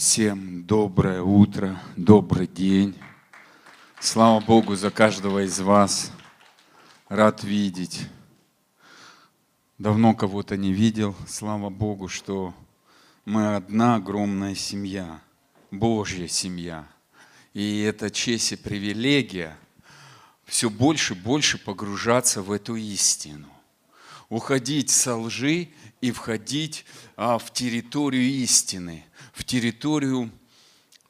Всем доброе утро, добрый день. Слава Богу за каждого из вас. Рад видеть. Давно кого-то не видел. Слава Богу, что мы одна огромная семья, Божья семья. И это честь и привилегия все больше и больше погружаться в эту истину. Уходить со лжи и входить а, в территорию истины, в территорию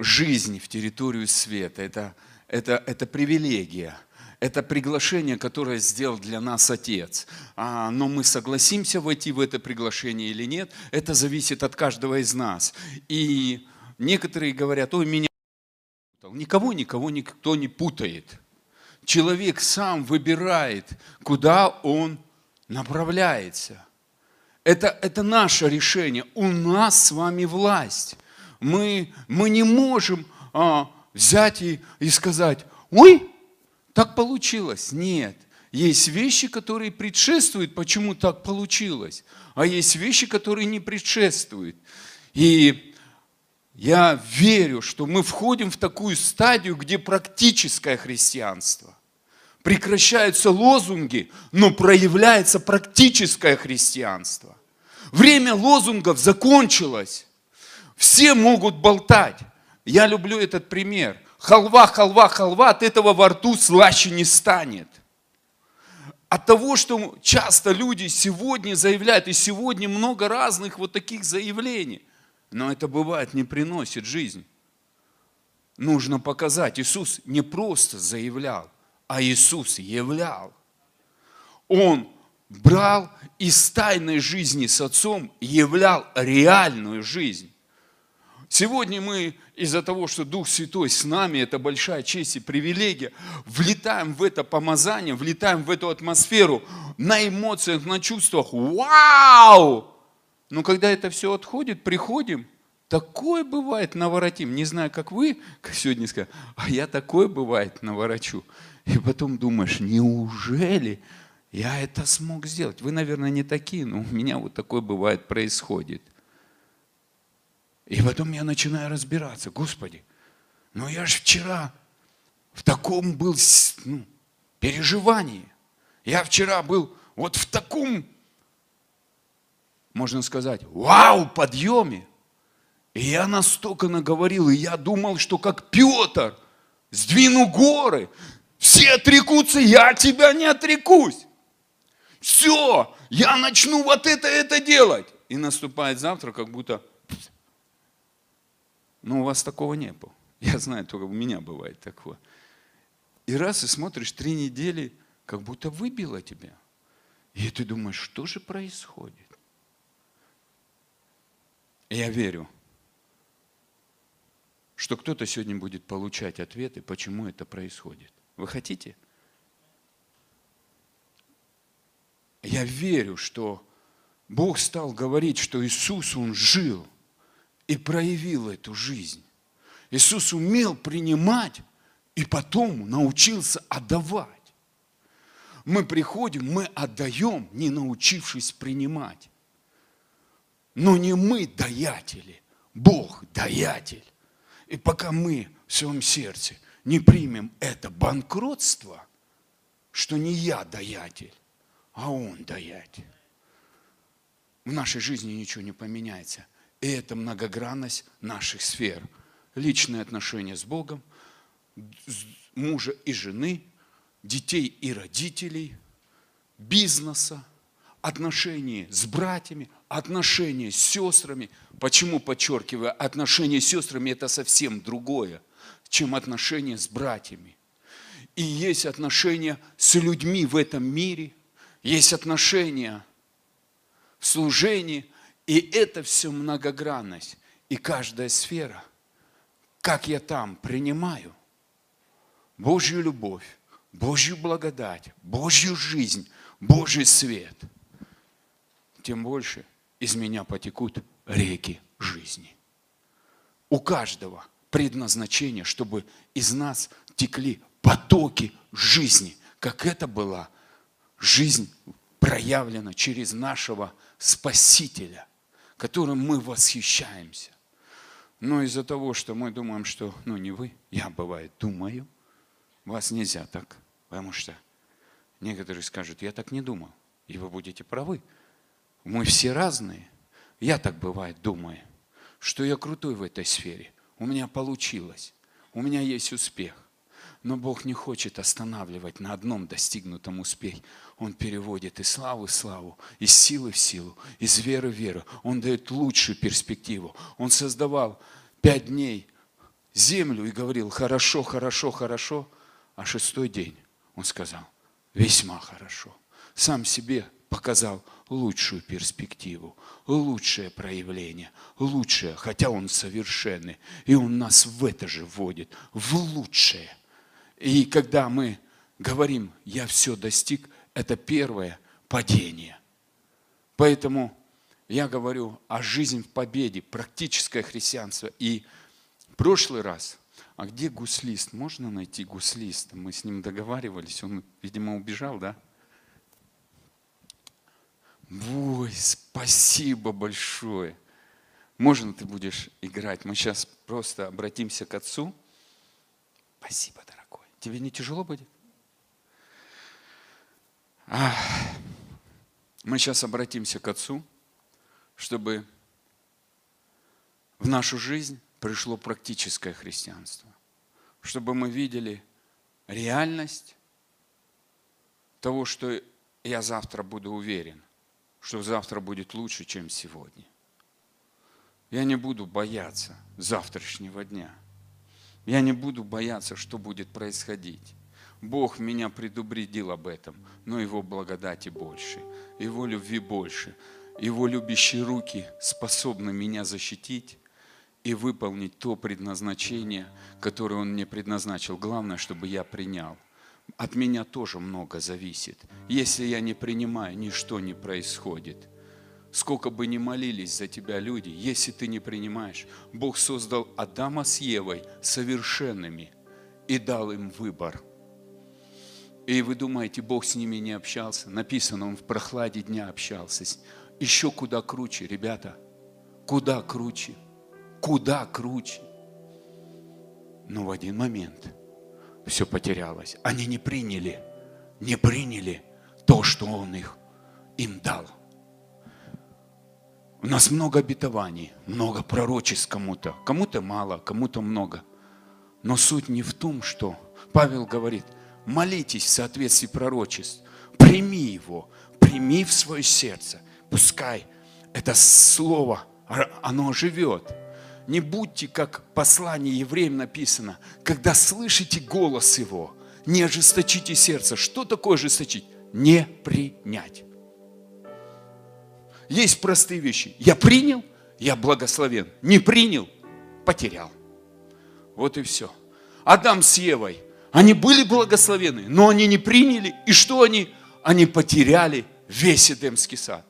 жизни, в территорию света. Это, это, это привилегия. Это приглашение, которое сделал для нас Отец. А, но мы согласимся войти в это приглашение или нет, это зависит от каждого из нас. И некоторые говорят, ой, меня Никого, никого никто не путает. Человек сам выбирает, куда он направляется. Это, это наше решение. У нас с вами власть. Мы, мы не можем а, взять и, и сказать, ой, так получилось. Нет. Есть вещи, которые предшествуют, почему так получилось. А есть вещи, которые не предшествуют. И я верю, что мы входим в такую стадию, где практическое христианство. Прекращаются лозунги, но проявляется практическое христианство. Время лозунгов закончилось. Все могут болтать. Я люблю этот пример. Халва, халва, халва, от этого во рту слаще не станет. От того, что часто люди сегодня заявляют, и сегодня много разных вот таких заявлений, но это бывает не приносит жизнь. Нужно показать, Иисус не просто заявлял, а Иисус являл. Он брал из тайной жизни с Отцом, являл реальную жизнь. Сегодня мы из-за того, что Дух Святой с нами, это большая честь и привилегия, влетаем в это помазание, влетаем в эту атмосферу на эмоциях, на чувствах. Вау! Но когда это все отходит, приходим, такое бывает наворотим. Не знаю, как вы, как сегодня сказали, а я такое бывает наворочу. И потом думаешь, неужели я это смог сделать? Вы, наверное, не такие, но у меня вот такое бывает, происходит. И потом я начинаю разбираться, Господи, ну я же вчера в таком был ну, переживании. Я вчера был вот в таком, можно сказать, вау, подъеме. И я настолько наговорил, и я думал, что как Петр, сдвину горы, все отрекутся, я тебя не отрекусь. Все, я начну вот это, это делать. И наступает завтра, как будто... Ну, у вас такого не было. Я знаю, только у меня бывает такое. И раз и смотришь, три недели, как будто выбило тебя. И ты думаешь, что же происходит? Я верю, что кто-то сегодня будет получать ответы, почему это происходит. Вы хотите? Я верю, что Бог стал говорить, что Иисус, Он жил и проявил эту жизнь. Иисус умел принимать и потом научился отдавать. Мы приходим, мы отдаем, не научившись принимать. Но не мы даятели, Бог даятель. И пока мы в своем сердце – не примем это банкротство, что не я даятель, а он даятель, в нашей жизни ничего не поменяется. И это многогранность наших сфер. Личные отношения с Богом, мужа и жены, детей и родителей, бизнеса, отношения с братьями, отношения с сестрами. Почему подчеркиваю, отношения с сестрами это совсем другое чем отношения с братьями. И есть отношения с людьми в этом мире, есть отношения в служении, и это все многогранность. И каждая сфера, как я там принимаю Божью любовь, Божью благодать, Божью жизнь, Божий свет, тем больше из меня потекут реки жизни. У каждого – предназначение, чтобы из нас текли потоки жизни, как это была жизнь проявлена через нашего Спасителя, которым мы восхищаемся. Но из-за того, что мы думаем, что, ну не вы, я бывает думаю, вас нельзя так, потому что некоторые скажут, я так не думал, и вы будете правы. Мы все разные. Я так бывает думаю, что я крутой в этой сфере. У меня получилось. У меня есть успех. Но Бог не хочет останавливать на одном достигнутом успехе. Он переводит из славы в славу, из силы в силу, из веры в веру. Он дает лучшую перспективу. Он создавал пять дней землю и говорил, хорошо, хорошо, хорошо. А шестой день он сказал, весьма хорошо. Сам себе показал лучшую перспективу, лучшее проявление, лучшее, хотя Он совершенный. И Он нас в это же вводит, в лучшее. И когда мы говорим, я все достиг, это первое падение. Поэтому я говорю о жизни в победе, практическое христианство. И в прошлый раз, а где гуслист? Можно найти гуслиста? Мы с ним договаривались, он, видимо, убежал, да? Ой, спасибо большое. Можно ты будешь играть? Мы сейчас просто обратимся к Отцу. Спасибо, дорогой. Тебе не тяжело будет? А, мы сейчас обратимся к Отцу, чтобы в нашу жизнь пришло практическое христианство. Чтобы мы видели реальность того, что я завтра буду уверен что завтра будет лучше, чем сегодня. Я не буду бояться завтрашнего дня. Я не буду бояться, что будет происходить. Бог меня предупредил об этом, но Его благодати больше, Его любви больше. Его любящие руки способны меня защитить и выполнить то предназначение, которое Он мне предназначил. Главное, чтобы я принял – от меня тоже много зависит. Если я не принимаю, ничто не происходит. Сколько бы ни молились за тебя люди, если ты не принимаешь, Бог создал Адама с Евой совершенными и дал им выбор. И вы думаете, Бог с ними не общался? Написано, Он в прохладе дня общался. Еще куда круче, ребята. Куда круче. Куда круче. Но в один момент – все потерялось. Они не приняли, не приняли то, что Он их им дал. У нас много обетований, много пророчеств кому-то. Кому-то мало, кому-то много. Но суть не в том, что Павел говорит, молитесь в соответствии пророчеств, прими его, прими в свое сердце. Пускай это слово, оно живет. Не будьте, как послание евреям написано, когда слышите голос его, не ожесточите сердце. Что такое ожесточить? Не принять. Есть простые вещи. Я принял, я благословен. Не принял, потерял. Вот и все. Адам с Евой, они были благословены, но они не приняли. И что они? Они потеряли весь Эдемский сад.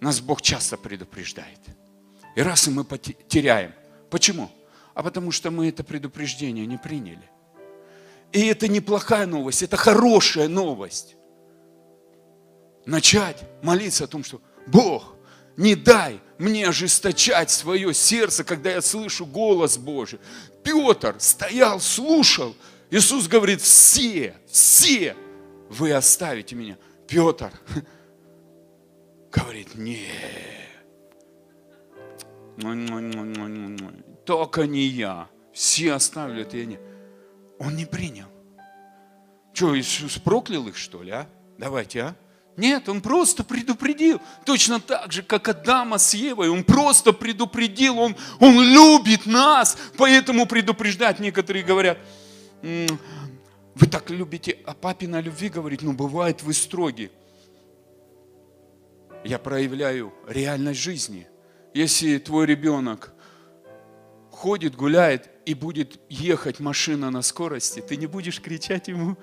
Нас Бог часто предупреждает – и раз и мы теряем. Почему? А потому что мы это предупреждение не приняли. И это неплохая новость, это хорошая новость. Начать молиться о том, что Бог, не дай мне ожесточать свое сердце, когда я слышу голос Божий. Петр стоял, слушал. Иисус говорит, все, все вы оставите меня. Петр говорит, нет только не я. Все оставили я не. Он не принял. Что, Иисус проклял их, что ли, а? Давайте, а? Нет, он просто предупредил. Точно так же, как Адама с Евой. Он просто предупредил. Он, он любит нас. Поэтому предупреждать. Некоторые говорят, вы так любите о папе на любви говорить. Ну, бывает, вы строги. Я проявляю реальность жизни. Если твой ребенок ходит, гуляет и будет ехать машина на скорости, ты не будешь кричать ему,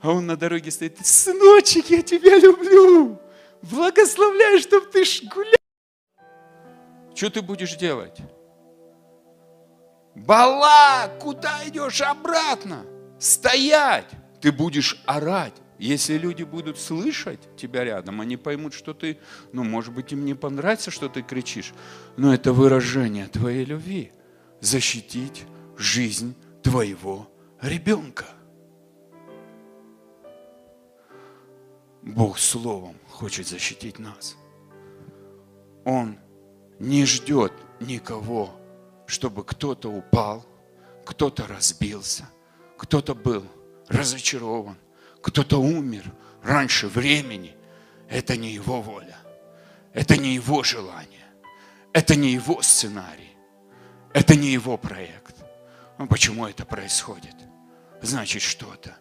а он на дороге стоит, сыночек, я тебя люблю, благословляю, чтобы ты гулял. Что ты будешь делать? Бала, куда идешь обратно? Стоять! Ты будешь орать. Если люди будут слышать тебя рядом, они поймут, что ты, ну, может быть, им не понравится, что ты кричишь, но это выражение твоей любви. защитить жизнь твоего ребенка. Бог Словом хочет защитить нас. Он не ждет никого, чтобы кто-то упал, кто-то разбился, кто-то был разочарован, кто-то умер раньше времени. Это не его воля, это не его желание, это не его сценарий, это не его проект. Но почему это происходит? Значит, что-то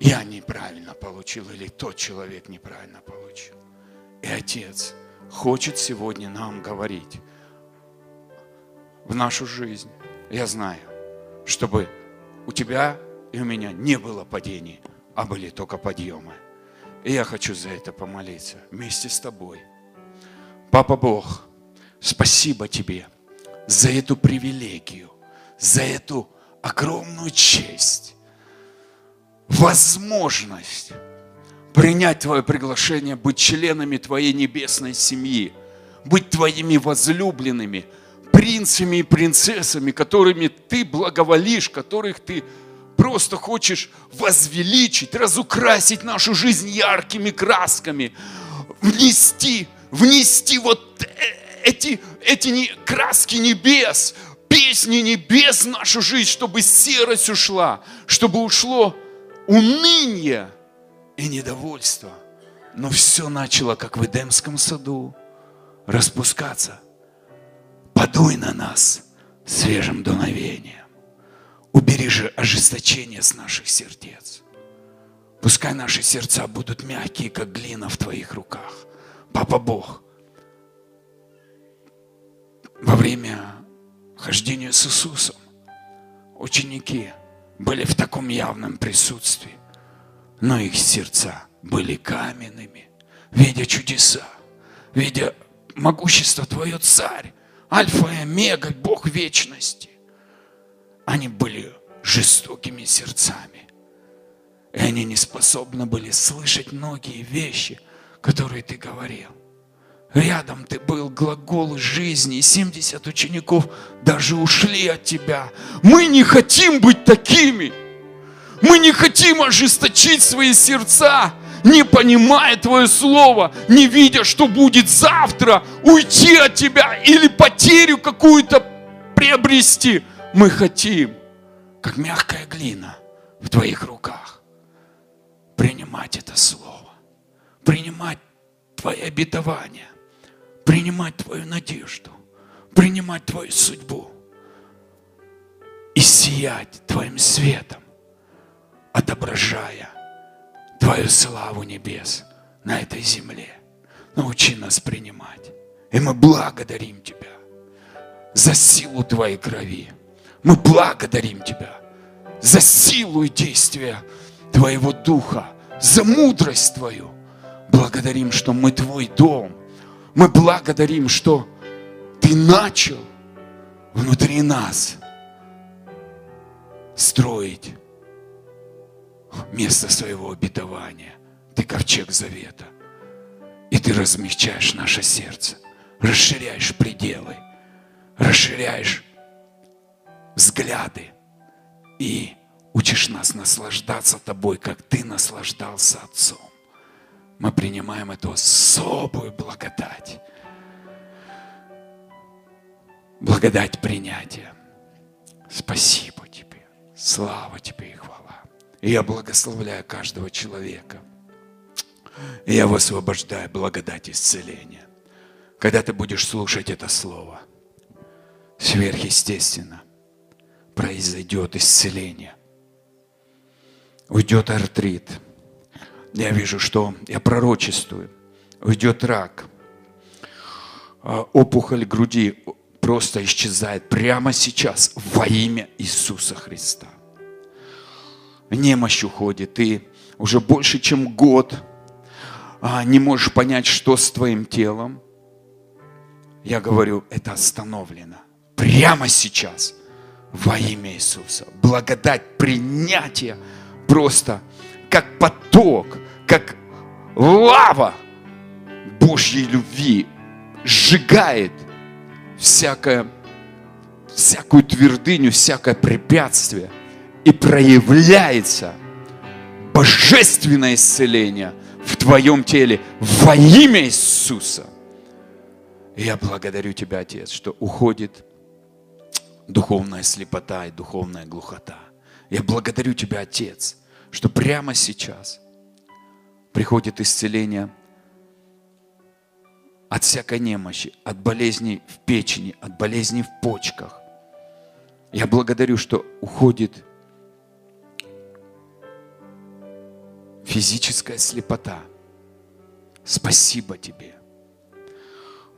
я неправильно получил или тот человек неправильно получил. И Отец хочет сегодня нам говорить в нашу жизнь. Я знаю, чтобы у тебя и у меня не было падений, а были только подъемы. И я хочу за это помолиться вместе с тобой. Папа Бог, спасибо тебе за эту привилегию, за эту огромную честь, возможность принять Твое приглашение, быть членами Твоей небесной семьи, быть Твоими возлюбленными, принцами и принцессами, которыми Ты благоволишь, которых Ты просто хочешь возвеличить, разукрасить нашу жизнь яркими красками, внести, внести вот эти, эти краски небес, песни небес в нашу жизнь, чтобы серость ушла, чтобы ушло уныние – и недовольство. Но все начало, как в Эдемском саду, распускаться. Подуй на нас свежим дуновением. Убери же ожесточение с наших сердец. Пускай наши сердца будут мягкие, как глина в Твоих руках. Папа Бог, во время хождения с Иисусом ученики были в таком явном присутствии но их сердца были каменными, видя чудеса, видя могущество Твое, Царь, Альфа и Омега, Бог вечности. Они были жестокими сердцами. И они не способны были слышать многие вещи, которые Ты говорил. Рядом ты был, глагол жизни, и 70 учеников даже ушли от тебя. Мы не хотим быть такими. Мы не хотим ожесточить свои сердца, не понимая Твое Слово, не видя, что будет завтра, уйти от Тебя или потерю какую-то приобрести. Мы хотим, как мягкая глина в Твоих руках, принимать это Слово, принимать Твои обетования, принимать Твою надежду, принимать Твою судьбу и сиять Твоим светом отображая Твою славу небес на этой земле. Научи нас принимать. И мы благодарим Тебя за силу Твоей крови. Мы благодарим Тебя за силу и действие Твоего Духа, за мудрость Твою. Благодарим, что мы Твой дом. Мы благодарим, что Ты начал внутри нас строить место своего обетования. Ты ковчег завета. И ты размягчаешь наше сердце, расширяешь пределы, расширяешь взгляды и учишь нас наслаждаться тобой, как ты наслаждался Отцом. Мы принимаем эту особую благодать. Благодать принятия. Спасибо тебе. Слава тебе и хвала. И я благословляю каждого человека. И я высвобождаю благодать исцеления. Когда ты будешь слушать это слово, сверхъестественно произойдет исцеление. Уйдет артрит. Я вижу, что я пророчествую. Уйдет рак. А, опухоль груди просто исчезает прямо сейчас во имя Иисуса Христа немощь уходит, ты уже больше, чем год а, не можешь понять, что с твоим телом. Я говорю, это остановлено. Прямо сейчас. Во имя Иисуса. Благодать принятия просто как поток, как лава Божьей любви сжигает всякое всякую твердыню, всякое препятствие. И проявляется божественное исцеление в твоем теле во имя Иисуса. Я благодарю Тебя, Отец, что уходит духовная слепота и духовная глухота. Я благодарю Тебя, Отец, что прямо сейчас приходит исцеление от всякой немощи, от болезней в печени, от болезней в почках. Я благодарю, что уходит физическая слепота. Спасибо тебе.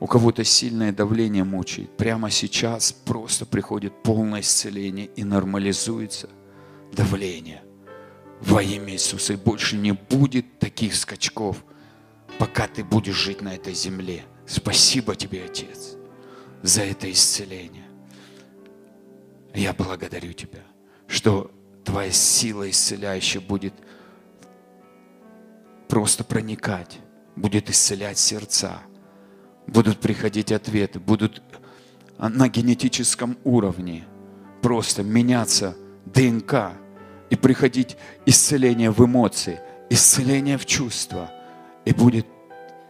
У кого-то сильное давление мучает. Прямо сейчас просто приходит полное исцеление и нормализуется давление во имя Иисуса. И больше не будет таких скачков – пока ты будешь жить на этой земле. Спасибо тебе, Отец, за это исцеление. Я благодарю Тебя, что Твоя сила исцеляющая будет просто проникать, будет исцелять сердца, будут приходить ответы, будут на генетическом уровне просто меняться ДНК и приходить исцеление в эмоции, исцеление в чувства – и будет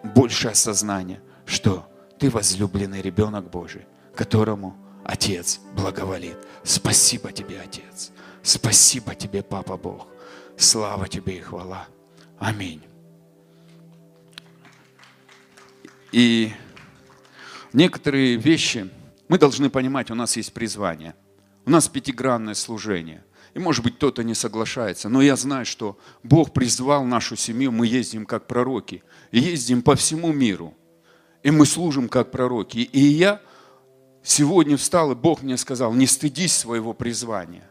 больше осознания, что ты возлюбленный ребенок Божий, которому Отец благоволит. Спасибо тебе, Отец. Спасибо тебе, Папа Бог. Слава тебе и хвала. Аминь. И некоторые вещи мы должны понимать, у нас есть призвание. У нас пятигранное служение – и может быть кто-то не соглашается, но я знаю, что Бог призвал нашу семью, мы ездим как пророки, ездим по всему миру, и мы служим как пророки. И я сегодня встал, и Бог мне сказал, не стыдись своего призвания.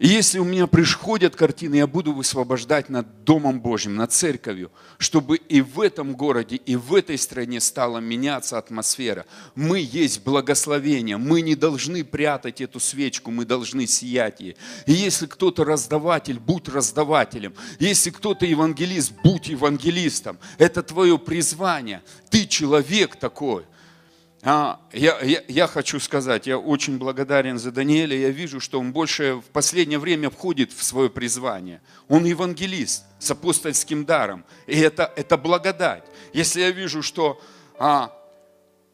И если у меня приходят картины, я буду высвобождать над Домом Божьим, над церковью, чтобы и в этом городе, и в этой стране стала меняться атмосфера. Мы есть благословение, мы не должны прятать эту свечку, мы должны сиять ей. И если кто-то раздаватель, будь раздавателем. Если кто-то евангелист, будь евангелистом. Это твое призвание. Ты человек такой – а, я, я, я хочу сказать, я очень благодарен за Даниэля, я вижу, что он больше в последнее время входит в свое призвание. Он евангелист с апостольским даром, и это, это благодать. Если я вижу, что а,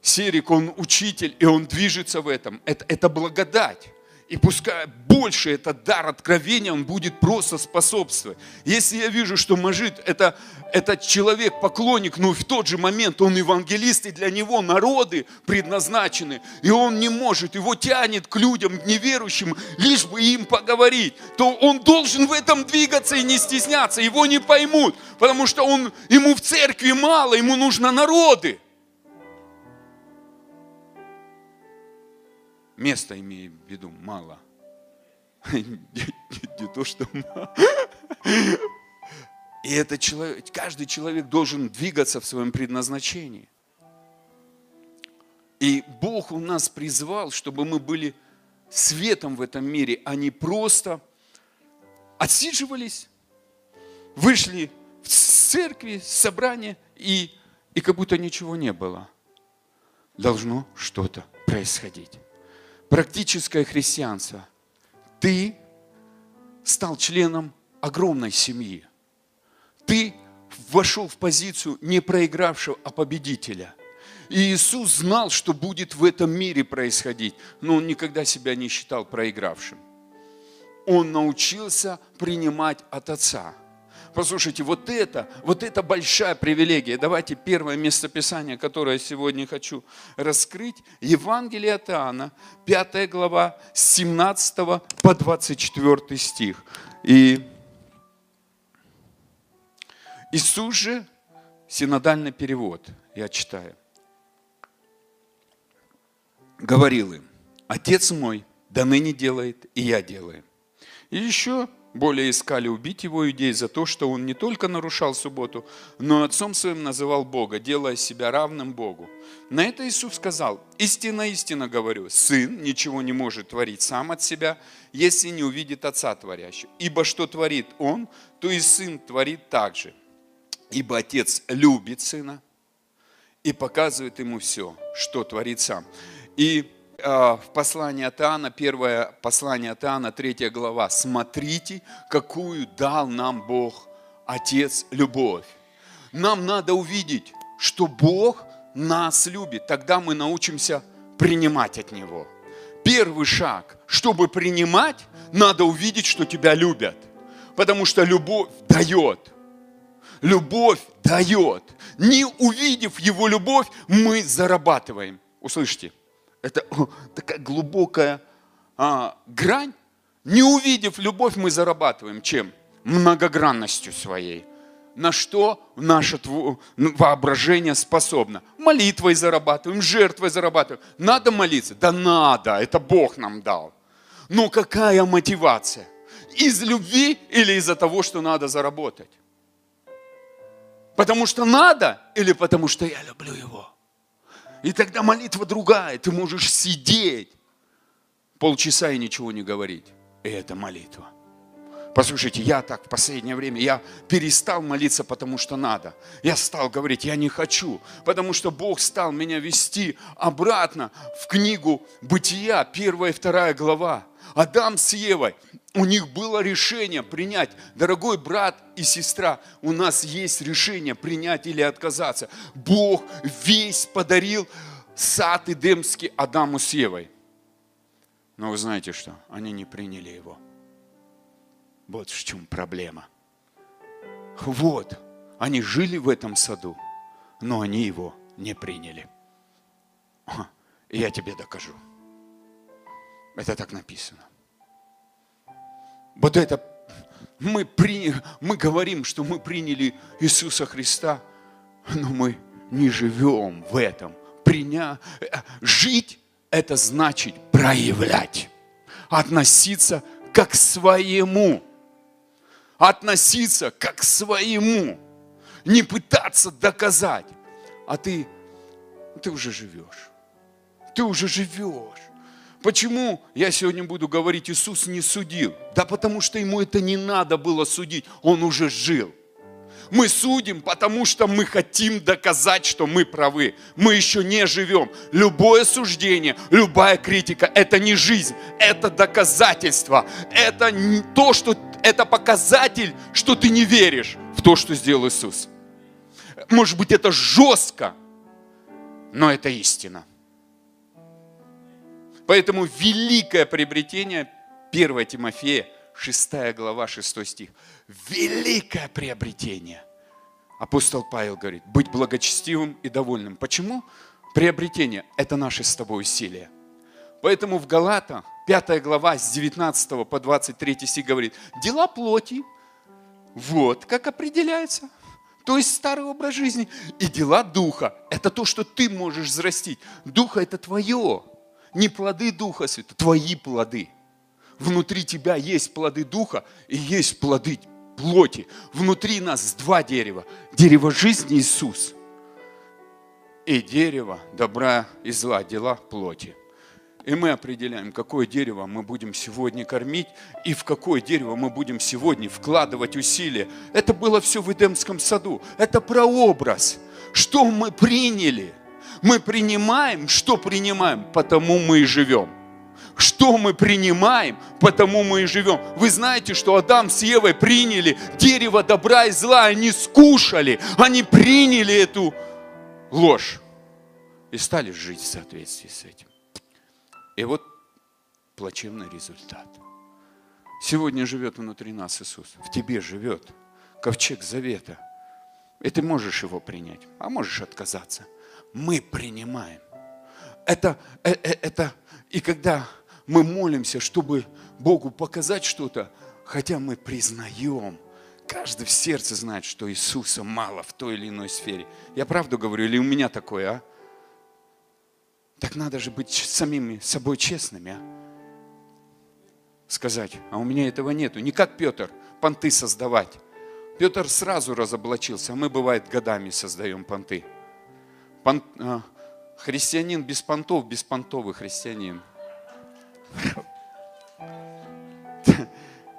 Серик, он учитель, и он движется в этом, это, это благодать. И пускай больше этот дар откровения, он будет просто способствовать. Если я вижу, что Мажит это, это человек, поклонник, но в тот же момент он евангелист, и для него народы предназначены, и он не может, его тянет к людям, неверующим, лишь бы им поговорить, то он должен в этом двигаться и не стесняться, его не поймут, потому что он, ему в церкви мало, ему нужно народы. Места имею в виду мало. Не то, что мало. И это человек, каждый человек должен двигаться в своем предназначении. И Бог у нас призвал, чтобы мы были светом в этом мире, а не просто отсиживались, вышли в церкви, собрание, и, и как будто ничего не было. Должно что-то происходить практическое христианство, ты стал членом огромной семьи. Ты вошел в позицию не проигравшего, а победителя. И Иисус знал, что будет в этом мире происходить, но Он никогда себя не считал проигравшим. Он научился принимать от Отца – Послушайте, вот это, вот это большая привилегия. Давайте первое местописание, которое сегодня хочу раскрыть. Евангелие от Иоанна, 5 глава, с 17 по 24 стих. И Иисус же, синодальный перевод, я читаю, говорил им, Отец мой да ныне делает, и я делаю. И еще более искали убить его идей за то, что он не только нарушал субботу, но отцом своим называл Бога, делая себя равным Богу. На это Иисус сказал, истинно, истинно говорю, сын ничего не может творить сам от себя, если не увидит отца творящего. Ибо что творит он, то и сын творит так же. Ибо отец любит сына и показывает ему все, что творит сам. И в послании от Иоанна, первое послание от Иоанна, третья глава. Смотрите, какую дал нам Бог, Отец, любовь. Нам надо увидеть, что Бог нас любит. Тогда мы научимся принимать от Него. Первый шаг, чтобы принимать, надо увидеть, что тебя любят. Потому что любовь дает. Любовь дает. Не увидев Его любовь, мы зарабатываем. Услышьте, это такая глубокая а, грань. Не увидев любовь, мы зарабатываем чем? Многогранностью своей. На что наше воображение способно? Молитвой зарабатываем, жертвой зарабатываем. Надо молиться? Да надо, это Бог нам дал. Но какая мотивация? Из любви или из-за того, что надо заработать? Потому что надо или потому что я люблю Его? И тогда молитва другая. Ты можешь сидеть полчаса и ничего не говорить. И это молитва. Послушайте, я так в последнее время, я перестал молиться, потому что надо. Я стал говорить, я не хочу, потому что Бог стал меня вести обратно в книгу Бытия, первая и вторая глава. Адам с Евой, у них было решение принять. Дорогой брат и сестра, у нас есть решение принять или отказаться. Бог весь подарил сад Эдемский Адаму с Евой. Но вы знаете что? Они не приняли его. Вот в чем проблема. Вот, они жили в этом саду, но они его не приняли. И я тебе докажу. Это так написано. Вот это мы, при, мы говорим, что мы приняли Иисуса Христа, но мы не живем в этом. Приня... Жить – это значит проявлять, относиться как к своему, относиться как к своему, не пытаться доказать, а ты, ты уже живешь, ты уже живешь. Почему я сегодня буду говорить, Иисус не судил? Да потому что ему это не надо было судить, он уже жил. Мы судим, потому что мы хотим доказать, что мы правы. Мы еще не живем. Любое суждение, любая критика – это не жизнь, это доказательство. Это то, что это показатель, что ты не веришь в то, что сделал Иисус. Может быть, это жестко, но это истина. Поэтому великое приобретение 1 Тимофея, 6 глава, 6 стих. Великое приобретение. Апостол Павел говорит, быть благочестивым и довольным. Почему? Приобретение – это наши с тобой усилия. Поэтому в Галата 5 глава с 19 по 23 стих говорит, дела плоти, вот как определяется. То есть старый образ жизни. И дела духа – это то, что ты можешь взрастить. Духа – это твое не плоды Духа Святого, твои плоды. Внутри тебя есть плоды Духа и есть плоды плоти. Внутри нас два дерева. Дерево жизни Иисус и дерево добра и зла, дела плоти. И мы определяем, какое дерево мы будем сегодня кормить и в какое дерево мы будем сегодня вкладывать усилия. Это было все в Эдемском саду. Это прообраз. Что мы приняли – мы принимаем, что принимаем, потому мы и живем. Что мы принимаем, потому мы и живем. Вы знаете, что Адам с Евой приняли дерево добра и зла, они скушали, они приняли эту ложь и стали жить в соответствии с этим. И вот плачевный результат. Сегодня живет внутри нас Иисус, в тебе живет ковчег завета. И ты можешь его принять, а можешь отказаться – мы принимаем. Это, это, э, это, и когда мы молимся, чтобы Богу показать что-то, хотя мы признаем, каждый в сердце знает, что Иисуса мало в той или иной сфере. Я правду говорю, или у меня такое, а? Так надо же быть самими собой честными, а? Сказать, а у меня этого нету. Не как Петр, понты создавать. Петр сразу разоблачился, а мы, бывает, годами создаем понты. Пан, а, христианин без понтов, беспонтовый христианин.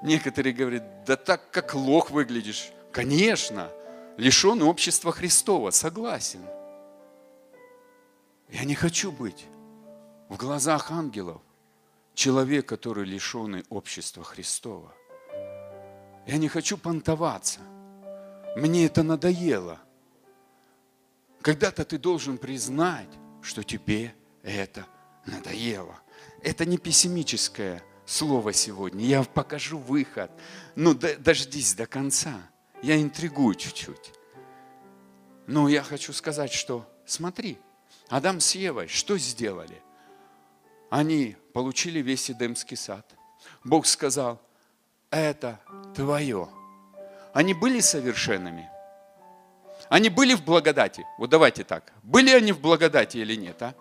Некоторые говорят, да так как лох выглядишь. Конечно, лишен общества Христова, согласен. Я не хочу быть в глазах ангелов человек, который лишенный общества Христова. Я не хочу понтоваться. Мне это надоело. Когда-то ты должен признать, что тебе это надоело. Это не пессимическое слово сегодня. Я покажу выход. Ну, дождись до конца. Я интригую чуть-чуть. Но я хочу сказать, что смотри, Адам с Евой что сделали? Они получили весь Эдемский сад. Бог сказал, это твое. Они были совершенными? Они были в благодати? Вот давайте так. Были они в благодати или нет, а?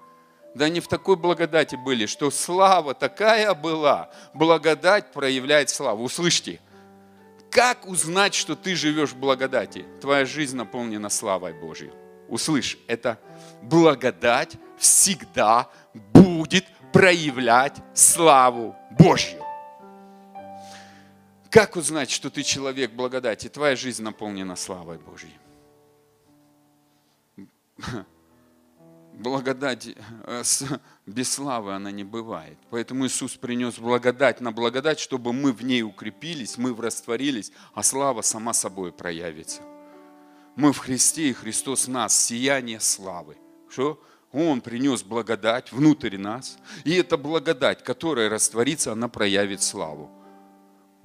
Да они в такой благодати были, что слава такая была. Благодать проявляет славу. Услышьте, как узнать, что ты живешь в благодати? Твоя жизнь наполнена славой Божьей. Услышь, это благодать всегда будет проявлять славу Божью. Как узнать, что ты человек благодати? Твоя жизнь наполнена славой Божьей. Благодать э, без славы она не бывает. Поэтому Иисус принес благодать на благодать, чтобы мы в ней укрепились, мы растворились, а слава сама собой проявится. Мы в Христе, и Христос нас, сияние славы. Что? Он принес благодать внутрь нас. И эта благодать, которая растворится, она проявит славу.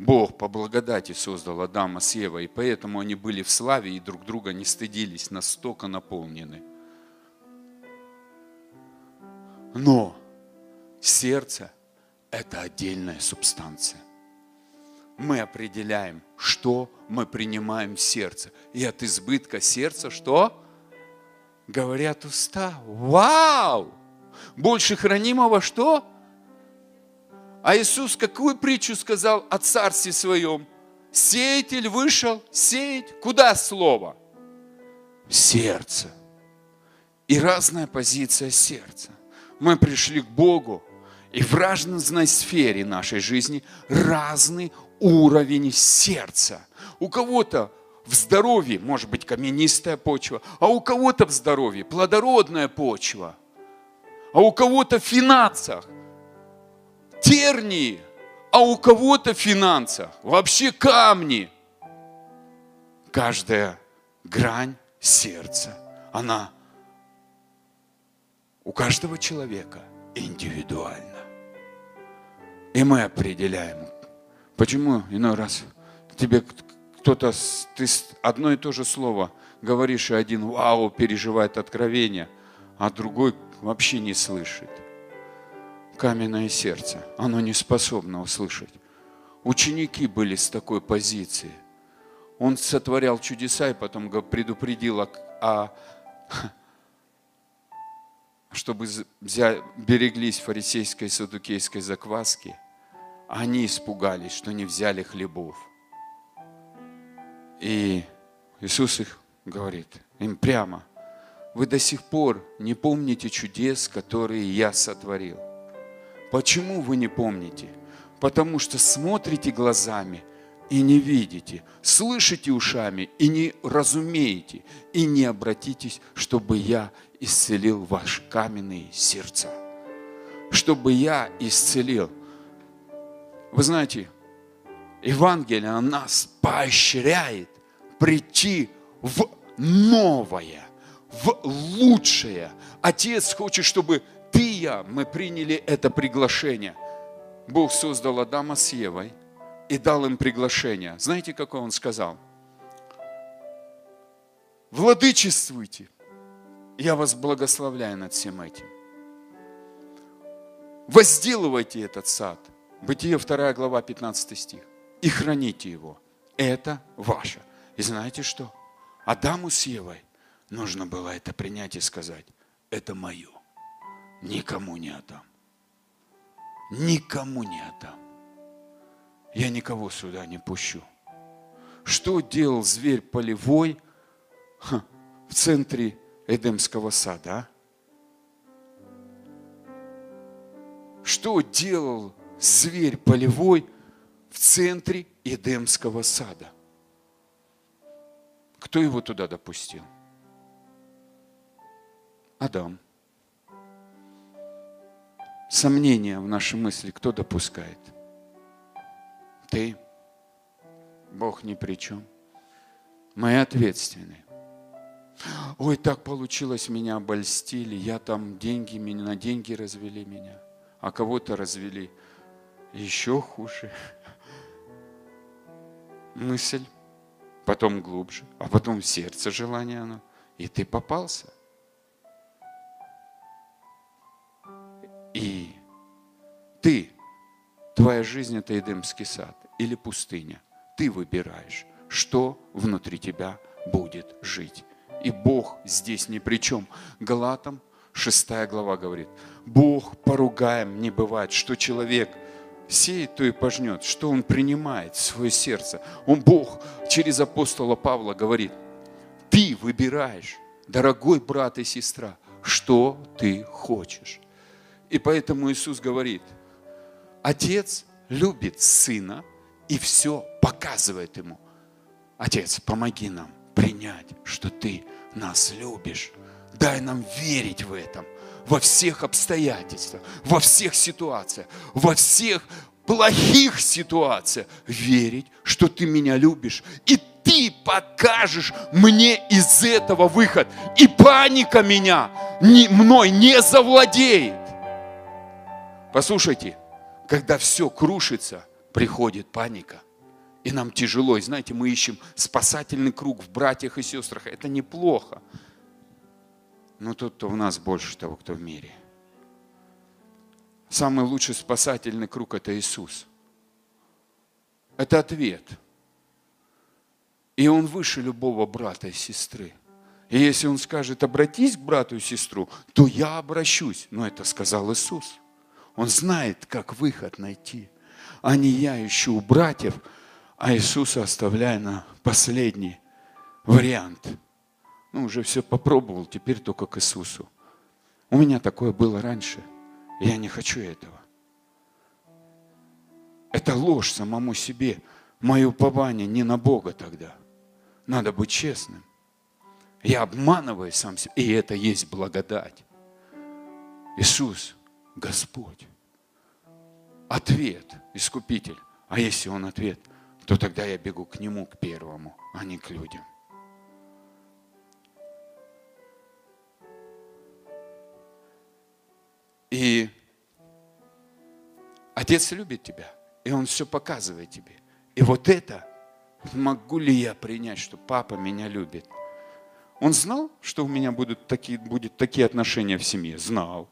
Бог по благодати создал Адама с Евой, и поэтому они были в славе и друг друга не стыдились, настолько наполнены. Но сердце – это отдельная субстанция. Мы определяем, что мы принимаем в сердце. И от избытка сердца что? Говорят уста. Вау! Больше хранимого что? А Иисус какую притчу сказал о царстве своем? Сеятель вышел сеять. Куда слово? В сердце. И разная позиция сердца. Мы пришли к Богу, и в разной сфере нашей жизни разный уровень сердца. У кого-то в здоровье может быть каменистая почва, а у кого-то в здоровье плодородная почва, а у кого-то в финансах тернии, а у кого-то в финансах вообще камни. Каждая грань сердца, она у каждого человека индивидуальна. И мы определяем, почему иной раз тебе кто-то, ты одно и то же слово говоришь, и один вау, переживает откровение, а другой вообще не слышит каменное сердце, оно не способно услышать. Ученики были с такой позиции. Он сотворял чудеса и потом предупредил, а, чтобы взять, береглись фарисейской и садукейской закваски, они испугались, что не взяли хлебов. И Иисус их говорит им прямо, вы до сих пор не помните чудес, которые я сотворил. Почему вы не помните? Потому что смотрите глазами и не видите, слышите ушами и не разумеете, и не обратитесь, чтобы я исцелил ваши каменные сердца. Чтобы я исцелил. Вы знаете, Евангелие нас поощряет прийти в новое, в лучшее. Отец хочет, чтобы ты и я, мы приняли это приглашение. Бог создал Адама с Евой и дал им приглашение. Знаете, какое он сказал? Владычествуйте. Я вас благословляю над всем этим. Возделывайте этот сад. Бытие 2 глава 15 стих. И храните его. Это ваше. И знаете что? Адаму с Евой нужно было это принять и сказать, это мое никому не отдам. Никому не отдам. Я никого сюда не пущу. Что делал зверь полевой ха, в центре Эдемского сада? А? Что делал зверь полевой в центре Эдемского сада? Кто его туда допустил? Адам. Сомнения в наши мысли кто допускает? Ты. Бог ни при чем. Мы ответственны. Ой, так получилось, меня обольстили, я там деньги, на деньги развели меня, а кого-то развели еще хуже. Мысль, потом глубже, а потом в сердце желание оно, и ты попался. И ты, твоя жизнь это Эдемский сад или пустыня. Ты выбираешь, что внутри тебя будет жить. И Бог здесь ни при чем. Галатам 6 глава говорит, Бог поругаем не бывает, что человек сеет, то и пожнет, что он принимает в свое сердце. Он Бог через апостола Павла говорит, ты выбираешь, дорогой брат и сестра, что ты хочешь. И поэтому Иисус говорит, Отец любит Сына и все показывает Ему. Отец, помоги нам принять, что Ты нас любишь. Дай нам верить в этом во всех обстоятельствах, во всех ситуациях, во всех плохих ситуациях. Верить, что Ты меня любишь. И Ты покажешь мне из этого выход. И паника меня не, мной не завладеет. Послушайте, когда все крушится, приходит паника. И нам тяжело. И знаете, мы ищем спасательный круг в братьях и сестрах. Это неплохо. Но тут-то у нас больше того, кто в мире. Самый лучший спасательный круг – это Иисус. Это ответ. И Он выше любого брата и сестры. И если Он скажет, обратись к брату и сестру, то я обращусь. Но это сказал Иисус. Он знает, как выход найти. А не я ищу у братьев, а Иисуса оставляя на последний вариант. Ну, уже все попробовал, теперь только к Иисусу. У меня такое было раньше. Я не хочу этого. Это ложь самому себе. Мое упование не на Бога тогда. Надо быть честным. Я обманываю сам себя. И это есть благодать. Иисус Господь. Ответ, Искупитель. А если Он ответ, то тогда я бегу к Нему, к первому, а не к людям. И Отец любит тебя, и Он все показывает тебе. И вот это, могу ли я принять, что папа меня любит? Он знал, что у меня будут такие, будут такие отношения в семье? Знал.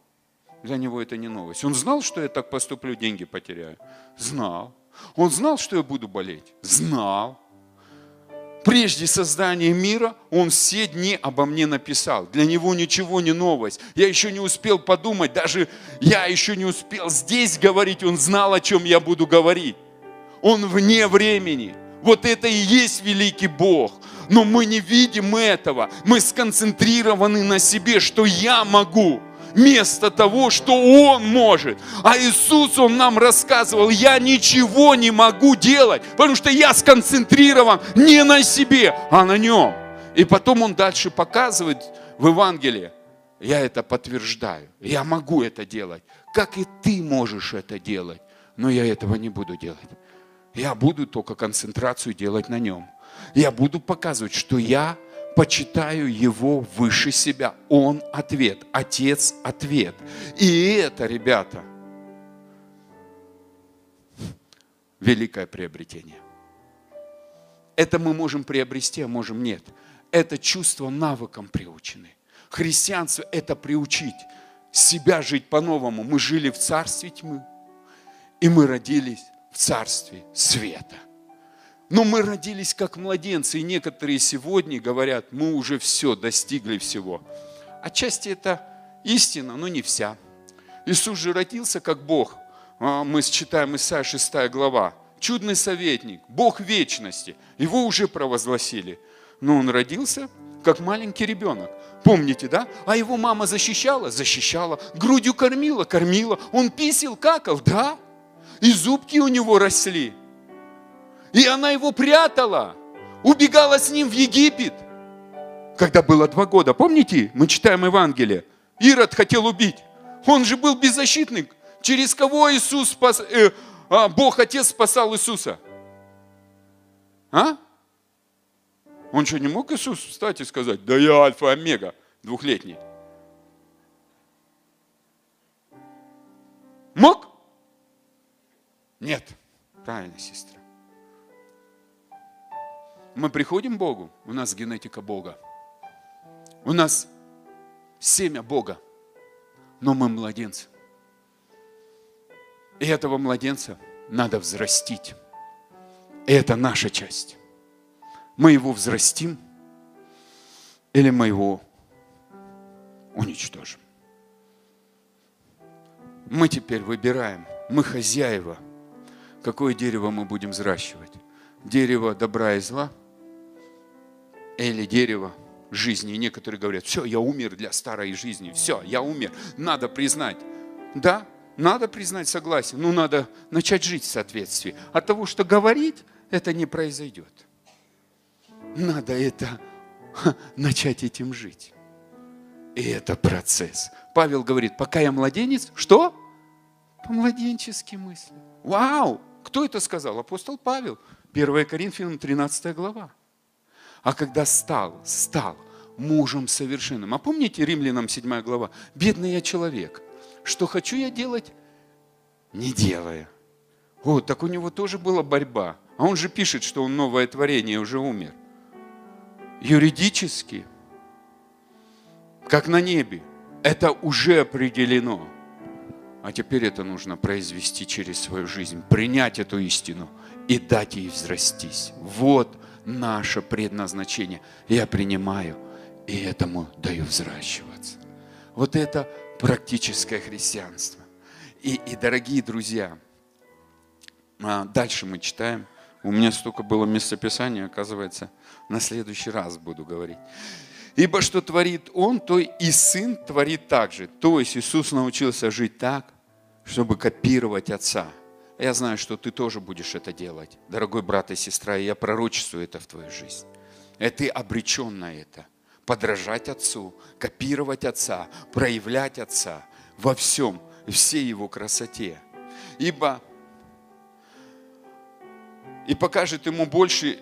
Для него это не новость. Он знал, что я так поступлю, деньги потеряю? Знал. Он знал, что я буду болеть? Знал. Прежде создания мира Он все дни обо мне написал. Для Него ничего не новость. Я еще не успел подумать, даже я еще не успел здесь говорить. Он знал, о чем я буду говорить. Он вне времени. Вот это и есть великий Бог. Но мы не видим этого. Мы сконцентрированы на себе, что я могу вместо того, что Он может. А Иисус, Он нам рассказывал, я ничего не могу делать, потому что я сконцентрирован не на себе, а на Нем. И потом Он дальше показывает в Евангелии, я это подтверждаю, я могу это делать, как и ты можешь это делать, но я этого не буду делать. Я буду только концентрацию делать на Нем. Я буду показывать, что я почитаю Его выше себя. Он ответ, Отец ответ. И это, ребята, великое приобретение. Это мы можем приобрести, а можем нет. Это чувство навыком приучены. Христианство – это приучить себя жить по-новому. Мы жили в царстве тьмы, и мы родились в царстве света. Но мы родились как младенцы, и некоторые сегодня говорят, мы уже все, достигли всего. Отчасти это истина, но не вся. Иисус же родился как Бог. А, мы читаем Исайя 6 глава. Чудный советник, Бог вечности. Его уже провозгласили. Но он родился как маленький ребенок. Помните, да? А его мама защищала? Защищала. Грудью кормила? Кормила. Он писел, какал? Да. И зубки у него росли. И она его прятала, убегала с ним в Египет, когда было два года. Помните, мы читаем Евангелие, Ирод хотел убить. Он же был беззащитный. Через кого Иисус спас, э, а, Бог Отец спасал Иисуса? А? Он что, не мог Иисус встать и сказать, да я альфа омега, двухлетний? Мог? Нет. Правильно, сестра. Мы приходим к Богу, у нас генетика Бога. У нас семя Бога, но мы младенцы. И этого младенца надо взрастить. И это наша часть. Мы его взрастим или мы его уничтожим. Мы теперь выбираем, мы хозяева, какое дерево мы будем взращивать. Дерево добра и зла или дерево жизни. И некоторые говорят, все, я умер для старой жизни, все, я умер. Надо признать. Да, надо признать согласие, но надо начать жить в соответствии. От того, что говорить, это не произойдет. Надо это начать этим жить. И это процесс. Павел говорит, пока я младенец, что? По-младенчески мысли. Вау! Кто это сказал? Апостол Павел. 1 Коринфянам 13 глава. А когда стал, стал мужем совершенным. А помните Римлянам 7 глава? Бедный я человек. Что хочу я делать, не делая. О, так у него тоже была борьба. А он же пишет, что он новое творение, уже умер. Юридически, как на небе, это уже определено. А теперь это нужно произвести через свою жизнь, принять эту истину и дать ей взрастись. Вот наше предназначение. Я принимаю и этому даю взращиваться. Вот это практическое христианство. И, и дорогие друзья, а, дальше мы читаем. У меня столько было местописания, оказывается, на следующий раз буду говорить. Ибо что творит Он, то и Сын творит так же. То есть Иисус научился жить так, чтобы копировать Отца. Я знаю, что ты тоже будешь это делать, дорогой брат и сестра, и я пророчествую это в твою жизнь. И ты обречен на это. Подражать Отцу, копировать Отца, проявлять Отца во всем, всей Его красоте. Ибо и покажет Ему больше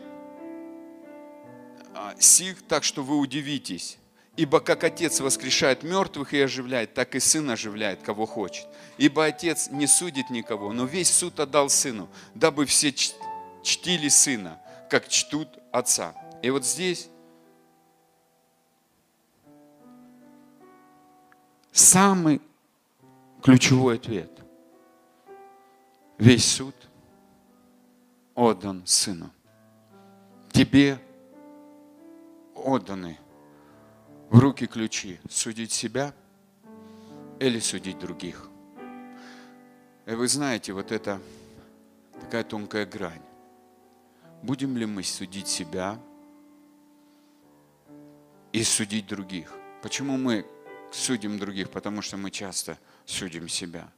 а, сих, так что вы удивитесь. Ибо как Отец воскрешает мертвых и оживляет, так и Сын оживляет, кого хочет. Ибо Отец не судит никого, но весь суд отдал Сыну, дабы все чтили Сына, как чтут Отца. И вот здесь самый ключевой ответ. Весь суд отдан Сыну. Тебе отданы в руки ключи судить себя или судить других. И вы знаете, вот это такая тонкая грань. Будем ли мы судить себя и судить других? Почему мы судим других? Потому что мы часто судим себя.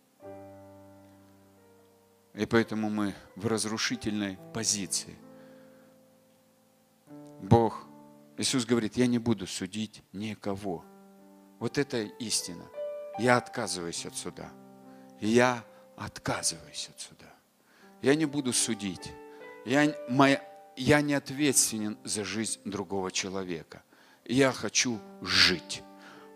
И поэтому мы в разрушительной позиции. Бог Иисус говорит, я не буду судить никого. Вот это истина. Я отказываюсь от суда. Я отказываюсь от суда. Я не буду судить. Я, моя, я не ответственен за жизнь другого человека. Я хочу жить.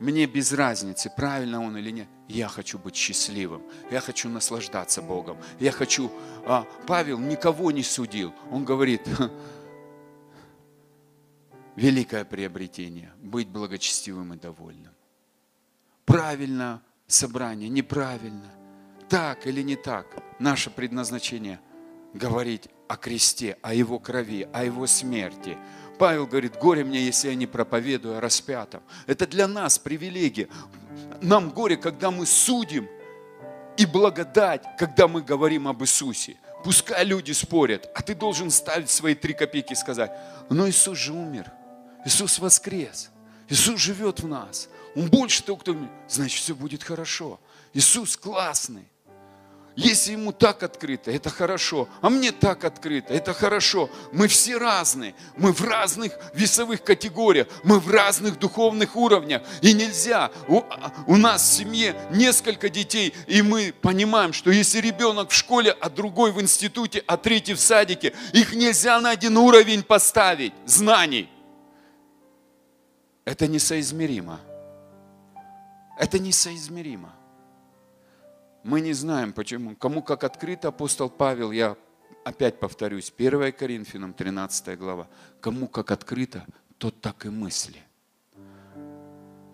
Мне без разницы, правильно он или нет. Я хочу быть счастливым. Я хочу наслаждаться Богом. Я хочу... А, Павел никого не судил. Он говорит, великое приобретение – быть благочестивым и довольным. Правильно собрание, неправильно, так или не так. Наше предназначение – говорить о кресте, о его крови, о его смерти. Павел говорит, горе мне, если я не проповедую о распятом. Это для нас привилегия. Нам горе, когда мы судим, и благодать, когда мы говорим об Иисусе. Пускай люди спорят, а ты должен ставить свои три копейки и сказать, но Иисус же умер – Иисус воскрес. Иисус живет в нас. Он больше того, кто... Значит, все будет хорошо. Иисус классный. Если ему так открыто, это хорошо, а мне так открыто, это хорошо. Мы все разные, мы в разных весовых категориях, мы в разных духовных уровнях. И нельзя, у, у нас в семье несколько детей, и мы понимаем, что если ребенок в школе, а другой в институте, а третий в садике, их нельзя на один уровень поставить знаний. Это несоизмеримо. Это несоизмеримо. Мы не знаем, почему. Кому как открыт апостол Павел, я опять повторюсь, 1 Коринфянам 13 глава. Кому как открыто, тот так и мысли.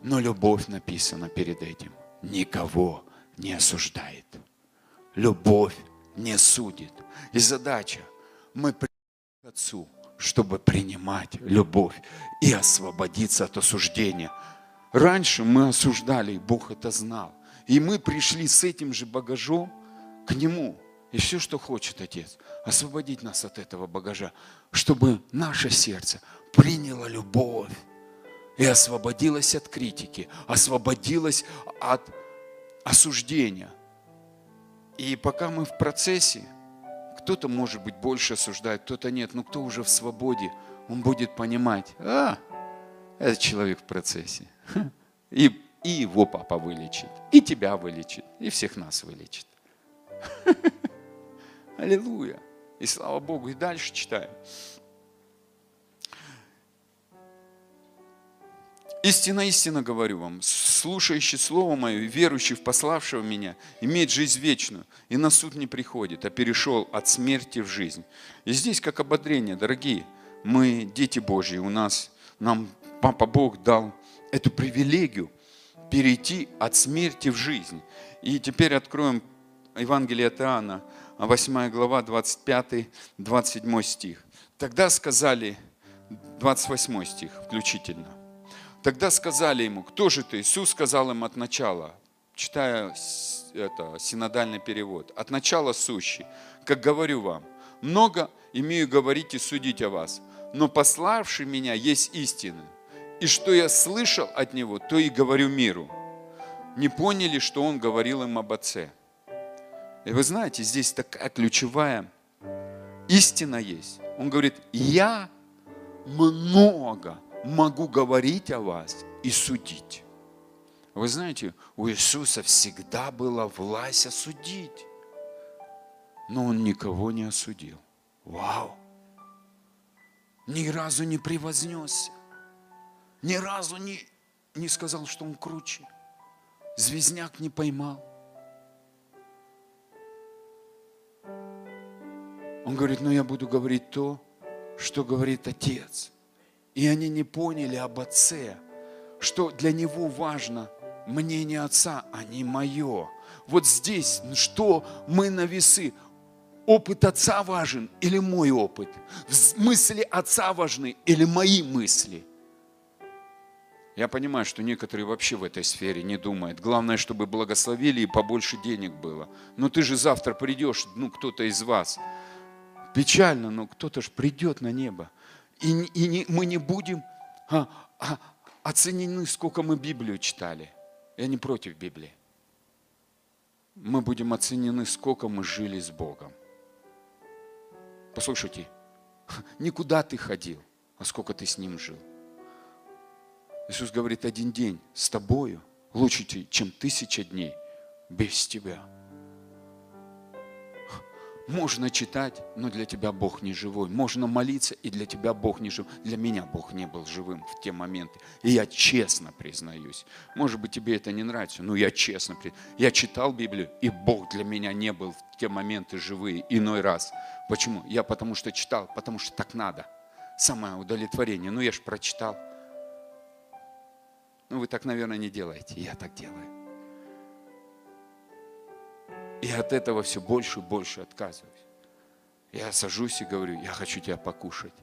Но любовь написана перед этим. Никого не осуждает. Любовь не судит. И задача, мы к Отцу, чтобы принимать любовь и освободиться от осуждения. Раньше мы осуждали, и Бог это знал. И мы пришли с этим же багажом к Нему. И все, что хочет Отец, освободить нас от этого багажа, чтобы наше сердце приняло любовь и освободилось от критики, освободилось от осуждения. И пока мы в процессе, кто-то, может быть, больше осуждает, кто-то нет, но кто уже в свободе, он будет понимать, а, этот человек в процессе. И и его папа вылечит, и тебя вылечит, и всех нас вылечит. Аллилуйя. И слава Богу, и дальше читаем. Истинно, истинно говорю вам, слушающий Слово Мое, верующий в пославшего Меня, имеет жизнь вечную, и на суд не приходит, а перешел от смерти в жизнь. И здесь как ободрение, дорогие, мы дети Божьи, у нас, нам Папа Бог дал эту привилегию перейти от смерти в жизнь. И теперь откроем Евангелие от Иоанна, 8 глава, 25-27 стих. Тогда сказали, 28 стих включительно. Тогда сказали ему, кто же ты? Иисус сказал им от начала, читая это, синодальный перевод, от начала сущий, как говорю вам, много имею говорить и судить о вас, но пославший меня есть истина, и что я слышал от него, то и говорю миру. Не поняли, что он говорил им об Отце. И вы знаете, здесь такая ключевая истина есть. Он говорит, я много могу говорить о вас и судить. Вы знаете, у Иисуса всегда была власть осудить. Но Он никого не осудил. Вау! Ни разу не превознесся ни разу не, не сказал, что он круче. Звездняк не поймал. Он говорит, ну я буду говорить то, что говорит Отец. И они не поняли об Отце, что для него важно мнение Отца, а не мое. Вот здесь, что мы на весы? Опыт Отца важен или мой опыт? Мысли Отца важны или мои мысли? Я понимаю, что некоторые вообще в этой сфере не думают. Главное, чтобы благословили и побольше денег было. Но ты же завтра придешь, ну кто-то из вас. Печально, но кто-то же придет на небо. И, и не, мы не будем а, а, оценены, сколько мы Библию читали. Я не против Библии. Мы будем оценены, сколько мы жили с Богом. Послушайте, никуда ты ходил, а сколько ты с Ним жил. Иисус говорит, один день с тобою лучше, чем тысяча дней без тебя. Можно читать, но для тебя Бог не живой. Можно молиться, и для тебя Бог не живой. Для меня Бог не был живым в те моменты. И я честно признаюсь. Может быть, тебе это не нравится, но я честно признаюсь. Я читал Библию, и Бог для меня не был в те моменты живые иной раз. Почему? Я потому что читал, потому что так надо. Самое удовлетворение. Ну, я же прочитал. Ну, вы так, наверное, не делаете. Я так делаю. И от этого все больше и больше отказываюсь. Я сажусь и говорю, я хочу тебя покушать.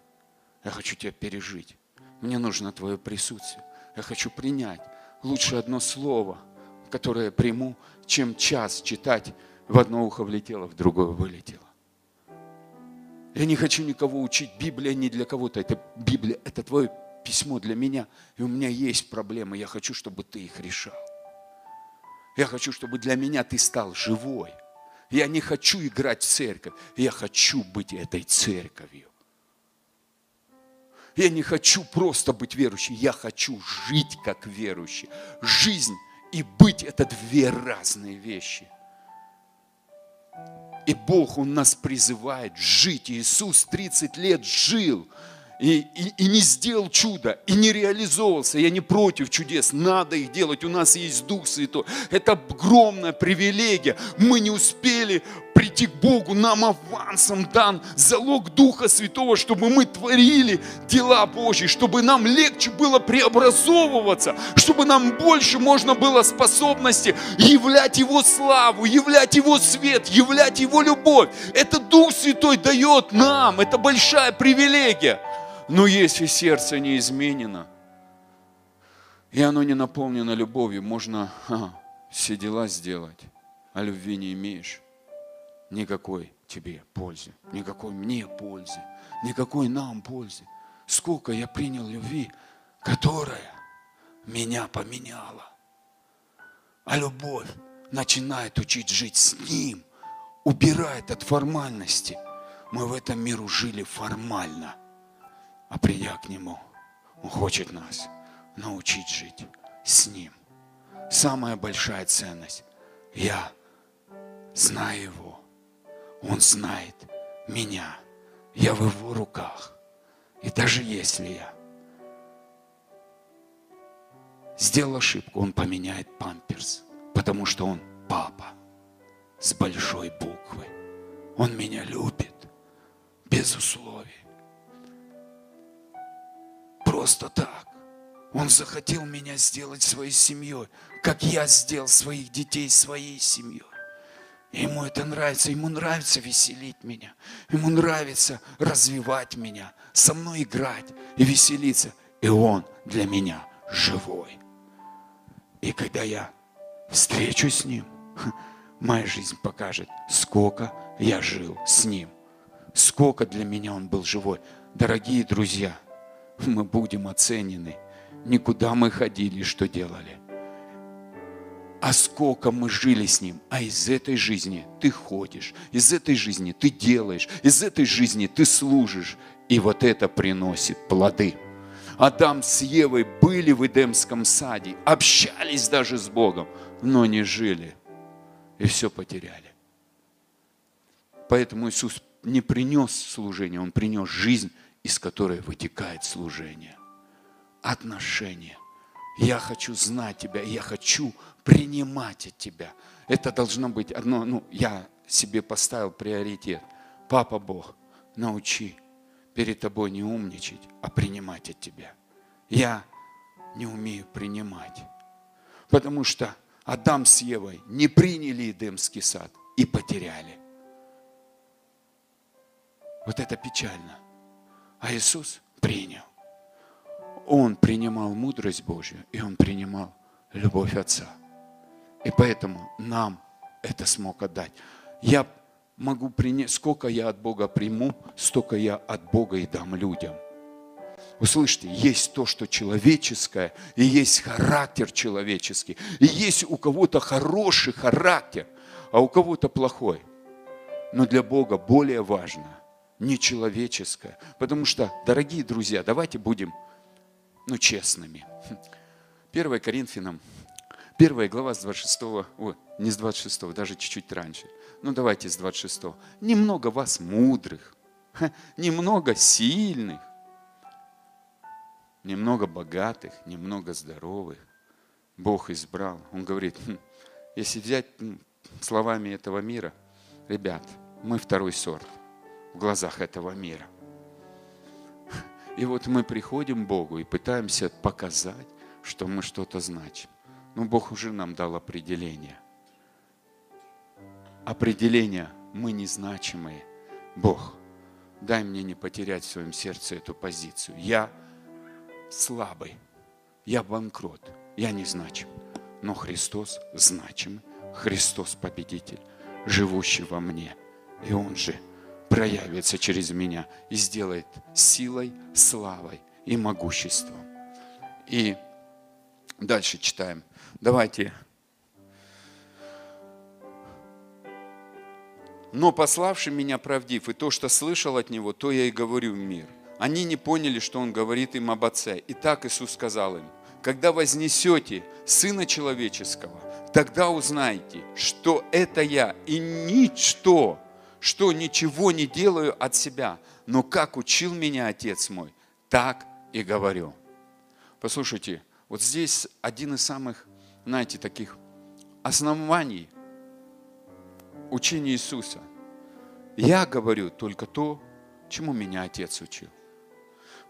Я хочу тебя пережить. Мне нужно твое присутствие. Я хочу принять. Лучше одно слово, которое приму, чем час читать. В одно ухо влетело, в другое вылетело. Я не хочу никого учить. Библия не для кого-то. Это Библия, это твое письмо для меня, и у меня есть проблемы, я хочу, чтобы ты их решал. Я хочу, чтобы для меня ты стал живой. Я не хочу играть в церковь. Я хочу быть этой церковью. Я не хочу просто быть верующим, я хочу жить как верующий. Жизнь и быть – это две разные вещи. И Бог, Он нас призывает жить. Иисус 30 лет жил – и, и, и не сделал чудо, и не реализовался. Я не против чудес, надо их делать, у нас есть Дух Святой. Это огромная привилегия. Мы не успели прийти к Богу, нам авансом дан залог Духа Святого, чтобы мы творили дела Божьи, чтобы нам легче было преобразовываться, чтобы нам больше можно было способности являть Его славу, являть Его свет, являть Его любовь. Это Дух Святой дает нам, это большая привилегия. Но если сердце не изменено, и оно не наполнено любовью, можно ха, все дела сделать, а любви не имеешь. Никакой тебе пользы, никакой мне пользы, никакой нам пользы. Сколько я принял любви, которая меня поменяла. А любовь начинает учить жить с Ним, убирает от формальности. Мы в этом миру жили формально – а придя к Нему, Он хочет нас научить жить с Ним. Самая большая ценность. Я знаю Его. Он знает меня. Я в Его руках. И даже если я сделал ошибку, Он поменяет памперс, потому что Он папа с большой буквы. Он меня любит без условий просто так. Он захотел меня сделать своей семьей, как я сделал своих детей своей семьей. ему это нравится, ему нравится веселить меня, ему нравится развивать меня, со мной играть и веселиться. И он для меня живой. И когда я встречусь с ним, моя жизнь покажет, сколько я жил с ним, сколько для меня он был живой. Дорогие друзья – мы будем оценены. Никуда мы ходили, что делали. А сколько мы жили с Ним. А из этой жизни ты ходишь, из этой жизни ты делаешь, из этой жизни ты служишь. И вот это приносит плоды. Адам с Евой были в Эдемском саде, общались даже с Богом, но не жили. И все потеряли. Поэтому Иисус не принес служение, Он принес жизнь из которой вытекает служение. Отношения. Я хочу знать Тебя, я хочу принимать от Тебя. Это должно быть одно, ну, я себе поставил приоритет. Папа Бог, научи перед Тобой не умничать, а принимать от Тебя. Я не умею принимать. Потому что Адам с Евой не приняли Эдемский сад и потеряли. Вот это печально. А Иисус принял. Он принимал мудрость Божью, и Он принимал любовь Отца. И поэтому нам это смог отдать. Я могу принять, сколько я от Бога приму, столько я от Бога и дам людям. Вы слышите, есть то, что человеческое, и есть характер человеческий. И есть у кого-то хороший характер, а у кого-то плохой. Но для Бога более важно – нечеловеческое. Потому что, дорогие друзья, давайте будем ну, честными. 1 Коринфянам, 1 глава с 26, ой, не с 26, даже чуть-чуть раньше. Ну давайте с 26. Немного вас мудрых, немного сильных, немного богатых, немного здоровых. Бог избрал. Он говорит, «Хм, если взять словами этого мира, ребят, мы второй сорт в глазах этого мира. И вот мы приходим к Богу и пытаемся показать, что мы что-то значим. Но Бог уже нам дал определение. Определение мы незначимые. Бог, дай мне не потерять в своем сердце эту позицию. Я слабый, я банкрот, я не значим. Но Христос значимый, Христос победитель, живущий во мне. И Он же проявится через меня и сделает силой, славой и могуществом. И дальше читаем. Давайте. Но пославший меня правдив, и то, что слышал от него, то я и говорю в мир. Они не поняли, что он говорит им об Отце. И так Иисус сказал им, когда вознесете Сына Человеческого, тогда узнаете, что это я, и ничто, что ничего не делаю от себя, но как учил меня Отец мой, так и говорю. Послушайте, вот здесь один из самых, знаете, таких оснований учения Иисуса. Я говорю только то, чему меня Отец учил.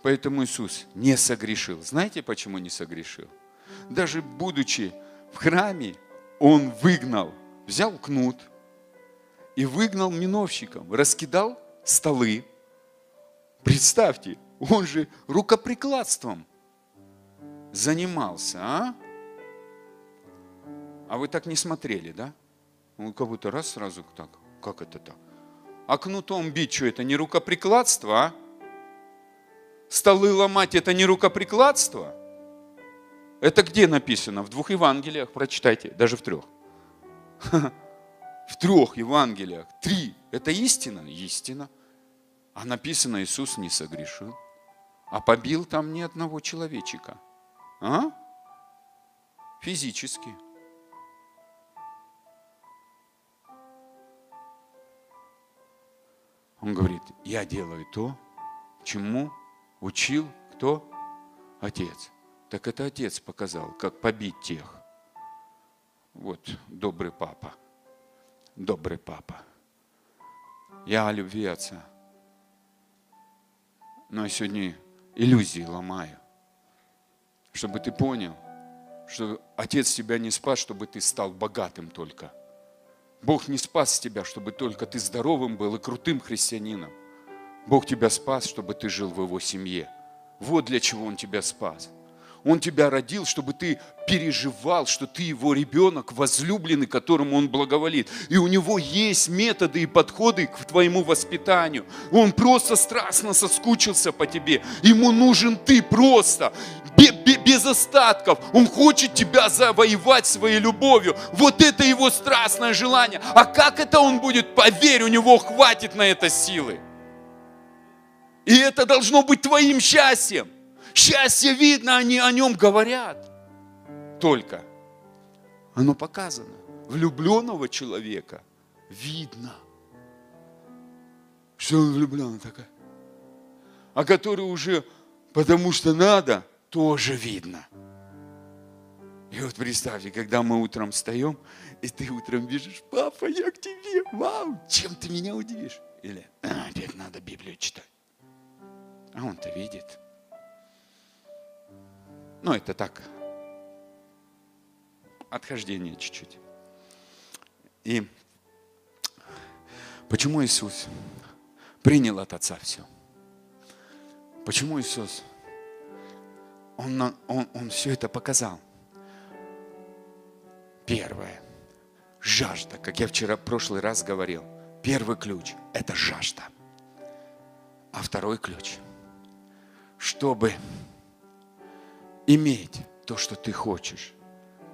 Поэтому Иисус не согрешил. Знаете, почему не согрешил? Даже будучи в храме, Он выгнал, взял кнут и выгнал миновщикам, раскидал столы. Представьте, он же рукоприкладством занимался, а? А вы так не смотрели, да? Он как будто раз сразу так. Как это так? А кнутом бить, что это не рукоприкладство, а? Столы ломать это не рукоприкладство? Это где написано? В двух Евангелиях, прочитайте, даже в трех. В трех Евангелиях. Три. Это истина? Истина. А написано, Иисус не согрешил. А побил там ни одного человечика. А? Физически. Он говорит, я делаю то, чему учил кто? Отец. Так это отец показал, как побить тех. Вот добрый папа. Добрый папа. Я любви отца. Но я сегодня иллюзии ломаю. Чтобы ты понял, что Отец тебя не спас, чтобы ты стал богатым только. Бог не спас тебя, чтобы только ты здоровым был и крутым христианином. Бог тебя спас, чтобы ты жил в Его семье. Вот для чего Он тебя спас. Он тебя родил, чтобы ты переживал, что ты его ребенок, возлюбленный, которому он благоволит. И у него есть методы и подходы к твоему воспитанию. Он просто страстно соскучился по тебе. Ему нужен ты просто, без остатков. Он хочет тебя завоевать своей любовью. Вот это его страстное желание. А как это он будет? Поверь, у него хватит на это силы. И это должно быть твоим счастьем. Счастье видно, они о нем говорят. Только оно показано. Влюбленного человека видно, что он влюблен такая. А который уже потому что надо, тоже видно. И вот представьте, когда мы утром встаем, и ты утром бежишь, папа, я к тебе, вау, чем ты меня удивишь? Или, а, теперь надо Библию читать. А он-то видит. Ну, это так, отхождение чуть-чуть. И почему Иисус принял от Отца все? Почему Иисус? Он, он, он все это показал. Первое. Жажда. Как я вчера, в прошлый раз говорил. Первый ключ – это жажда. А второй ключ – чтобы иметь то, что ты хочешь.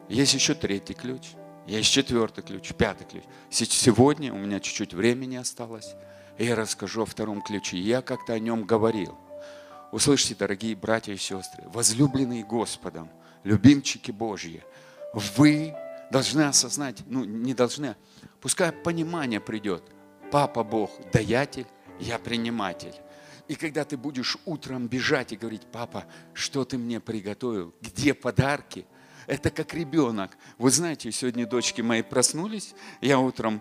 Есть еще третий ключ, есть четвертый ключ, пятый ключ. Сегодня у меня чуть-чуть времени осталось, и я расскажу о втором ключе. Я как-то о нем говорил. Услышьте, дорогие братья и сестры, возлюбленные Господом, любимчики Божьи, вы должны осознать, ну не должны, пускай понимание придет. Папа Бог, даятель, я приниматель. И когда ты будешь утром бежать и говорить, папа, что ты мне приготовил, где подарки, это как ребенок. Вы знаете, сегодня дочки мои проснулись, я утром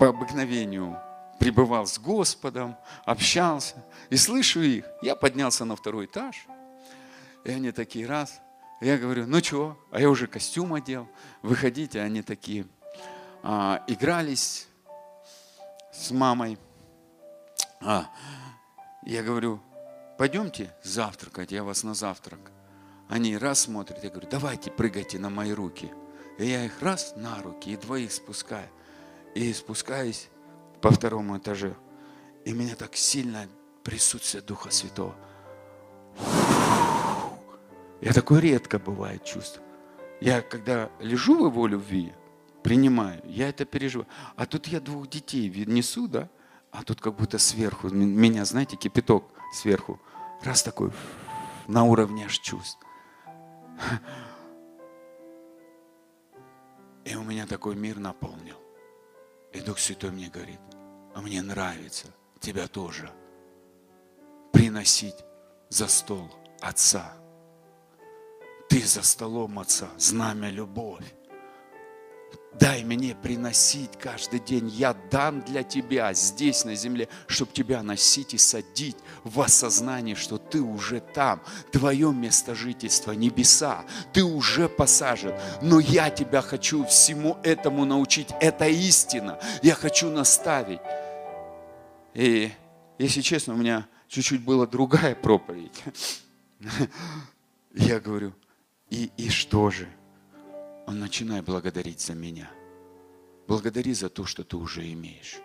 по обыкновению пребывал с Господом, общался, и слышу их. Я поднялся на второй этаж, и они такие раз. Я говорю, ну что, а я уже костюм одел, выходите, они такие, а, игрались с мамой. А, я говорю, пойдемте завтракать, я вас на завтрак. Они раз смотрят, я говорю, давайте прыгайте на мои руки. И я их раз на руки, и двоих спускаю. И спускаюсь по второму этажу. И меня так сильно присутствие Духа Святого. Я такое редко бывает чувство. Я когда лежу в его любви, принимаю, я это переживаю. А тут я двух детей несу, да, а тут как будто сверху, меня, знаете, кипяток сверху, раз такой, на уровне аж чувств. И у меня такой мир наполнил. И Дух Святой мне говорит, а мне нравится тебя тоже приносить за стол Отца. Ты за столом Отца, знамя любовь. Дай мне приносить каждый день. Я дан для тебя здесь на земле, чтобы тебя носить и садить в осознание, что ты уже там. Твое место жительства – небеса. Ты уже посажен. Но я тебя хочу всему этому научить. Это истина. Я хочу наставить. И, если честно, у меня чуть-чуть была другая проповедь. Я говорю, и, и что же? Он начинает благодарить за меня. Благодари за то, что ты уже имеешь.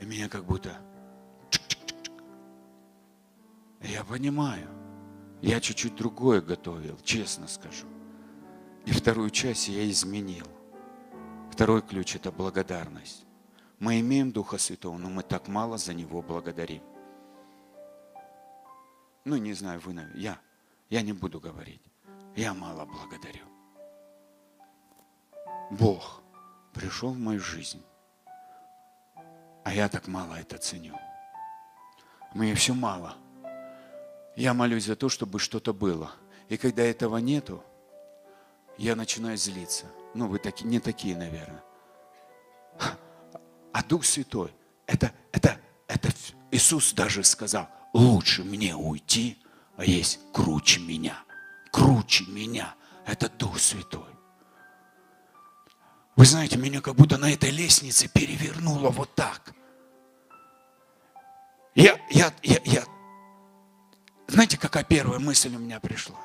И меня как будто... Я понимаю. Я чуть-чуть другое готовил, честно скажу. И вторую часть я изменил. Второй ключ – это благодарность. Мы имеем Духа Святого, но мы так мало за Него благодарим. Ну, не знаю, вы, я, я не буду говорить я мало благодарю. Бог пришел в мою жизнь, а я так мало это ценю. Мне все мало. Я молюсь за то, чтобы что-то было. И когда этого нету, я начинаю злиться. Ну, вы таки, не такие, наверное. А Дух Святой, это, это, это Иисус даже сказал, лучше мне уйти, а есть круче меня круче меня. Это Дух Святой. Вы знаете, меня как будто на этой лестнице перевернуло вот так. Я, я, я, я, знаете, какая первая мысль у меня пришла?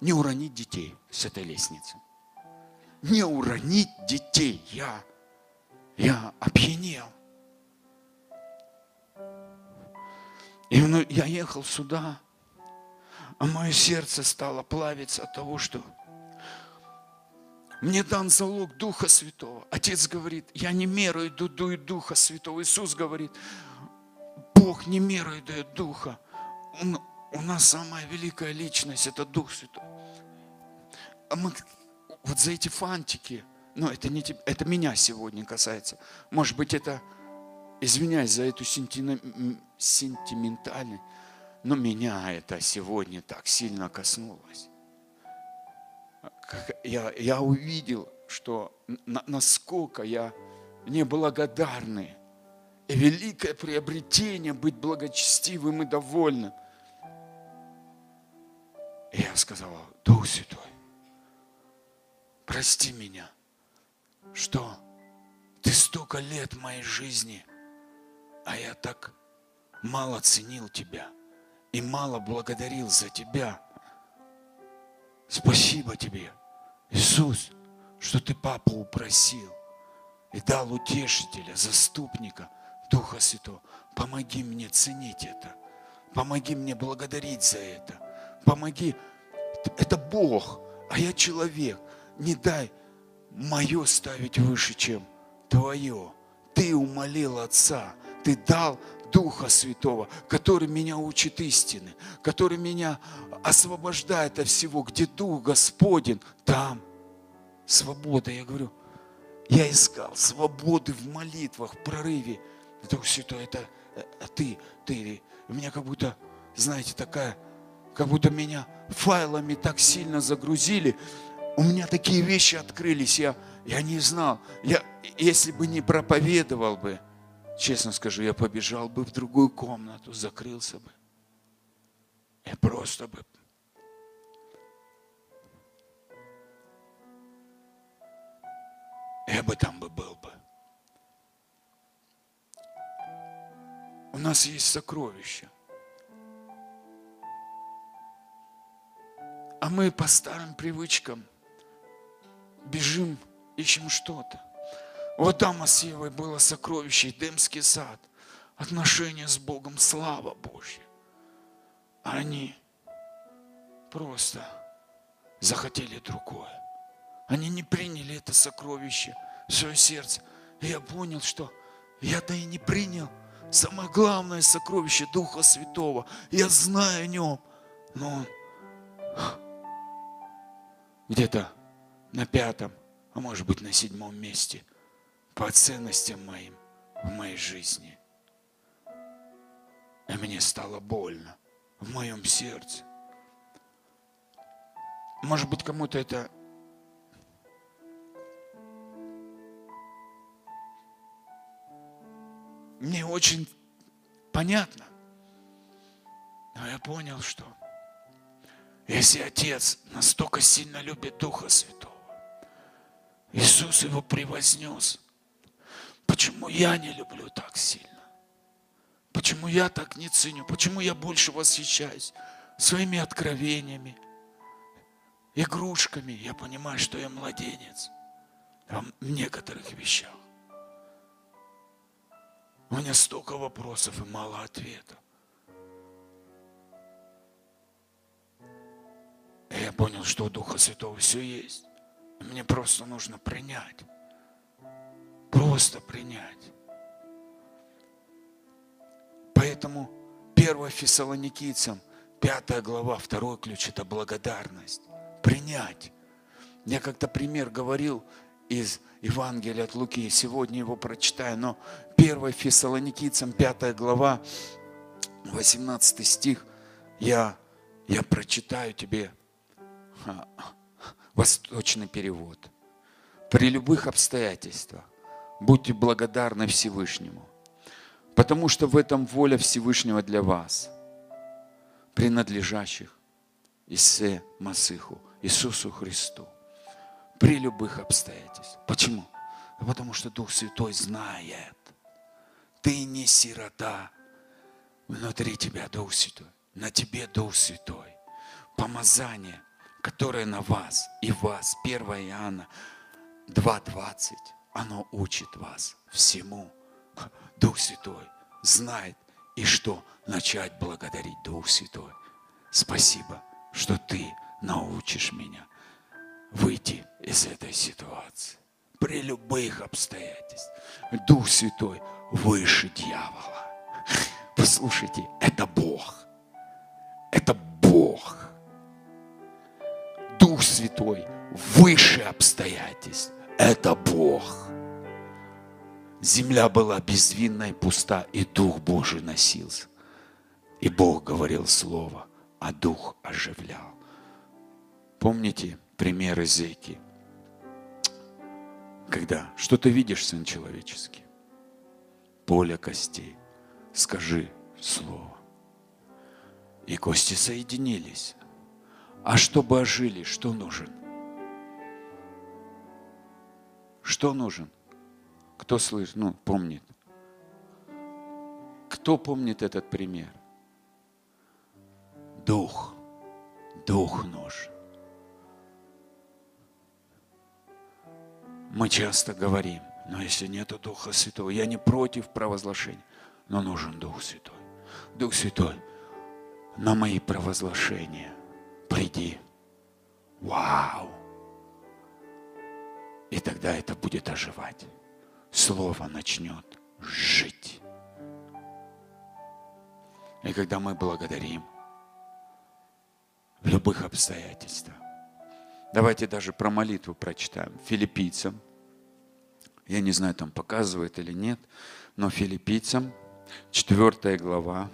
Не уронить детей с этой лестницы. Не уронить детей. Я, я опьянел. И ну, я ехал сюда, а мое сердце стало плавиться от того, что мне дан залог Духа Святого. Отец говорит, я не мерую дую Духа Святого. Иисус говорит, Бог не мерой дает Духа. Он, у нас самая великая личность – это Дух Святой. А мы вот за эти фантики, ну это, не, это меня сегодня касается. Может быть, это, извиняюсь за эту сентиментальность, но меня это сегодня так сильно коснулось. Я, я увидел, что на, насколько я неблагодарный. И великое приобретение быть благочестивым и довольным. И я сказал, Дух Святой, прости меня, что ты столько лет моей жизни, а я так мало ценил тебя – и мало благодарил за тебя. Спасибо тебе, Иисус, что ты папу упросил и дал утешителя, заступника, Духа Святого. Помоги мне ценить это. Помоги мне благодарить за это. Помоги. Это Бог, а я человек. Не дай мое ставить выше, чем твое. Ты умолил Отца, ты дал Духа Святого, который меня учит истины, который меня освобождает от всего, где Дух Господень, там свобода. Я говорю, я искал свободы в молитвах, в прорыве. Дух Святой, это а ты, ты. У меня как будто, знаете, такая, как будто меня файлами так сильно загрузили. У меня такие вещи открылись, я, я не знал. Я, если бы не проповедовал бы, Честно скажу, я побежал бы в другую комнату, закрылся бы. И просто бы я бы там бы был бы. У нас есть сокровища. А мы по старым привычкам бежим, ищем что-то. У Адама с было сокровище, Эдемский сад, отношения с Богом, слава Божья. Они просто захотели другое. Они не приняли это сокровище в свое сердце. И я понял, что я-то и не принял самое главное сокровище Духа Святого. Я знаю о нем, но он где-то на пятом, а может быть на седьмом месте по ценностям моим в моей жизни. И мне стало больно в моем сердце. Может быть, кому-то это не очень понятно. Но я понял, что если Отец настолько сильно любит Духа Святого, Иисус его превознес, почему я не люблю так сильно? Почему я так не ценю? Почему я больше восхищаюсь своими откровениями, игрушками? Я понимаю, что я младенец в некоторых вещах. У меня столько вопросов и мало ответов. И я понял, что у Духа Святого все есть. Мне просто нужно принять. Просто принять. Поэтому 1 Фессалоникийцам, 5 глава, 2 ключ – это благодарность. Принять. Я как-то пример говорил из Евангелия от Луки, сегодня его прочитаю, но 1 Фессалоникийцам, 5 глава, 18 стих, я, я прочитаю тебе восточный перевод. При любых обстоятельствах будьте благодарны Всевышнему, потому что в этом воля Всевышнего для вас, принадлежащих Исе Масыху, Иисусу Христу при любых обстоятельствах. Почему? Потому что Дух Святой знает. Ты не сирота. Внутри тебя Дух Святой. На тебе Дух Святой. Помазание, которое на вас и вас. 1 Иоанна 2.20. Оно учит вас всему. Дух Святой знает. И что? Начать благодарить Дух Святой. Спасибо, что ты научишь меня выйти из этой ситуации. При любых обстоятельствах. Дух Святой выше дьявола. Послушайте, это Бог. Это Бог. Дух Святой выше обстоятельств. Это Бог. Земля была безвинна пуста, и Дух Божий носился. И Бог говорил Слово, а Дух оживлял. Помните, пример Изейки. Когда что ты видишь, сын человеческий? Поле костей. Скажи слово. И кости соединились. А чтобы ожили, что нужен? Что нужен? Кто слышит, ну, помнит? Кто помнит этот пример? Дух. Дух нужен. Мы часто говорим, но если нет Духа Святого, я не против провозглашения, но нужен Дух Святой. Дух Святой, на мои провозглашения приди. Вау! И тогда это будет оживать. Слово начнет жить. И когда мы благодарим в любых обстоятельствах, Давайте даже про молитву прочитаем. Филиппийцам. Я не знаю, там показывает или нет, но филиппийцам, 4 глава,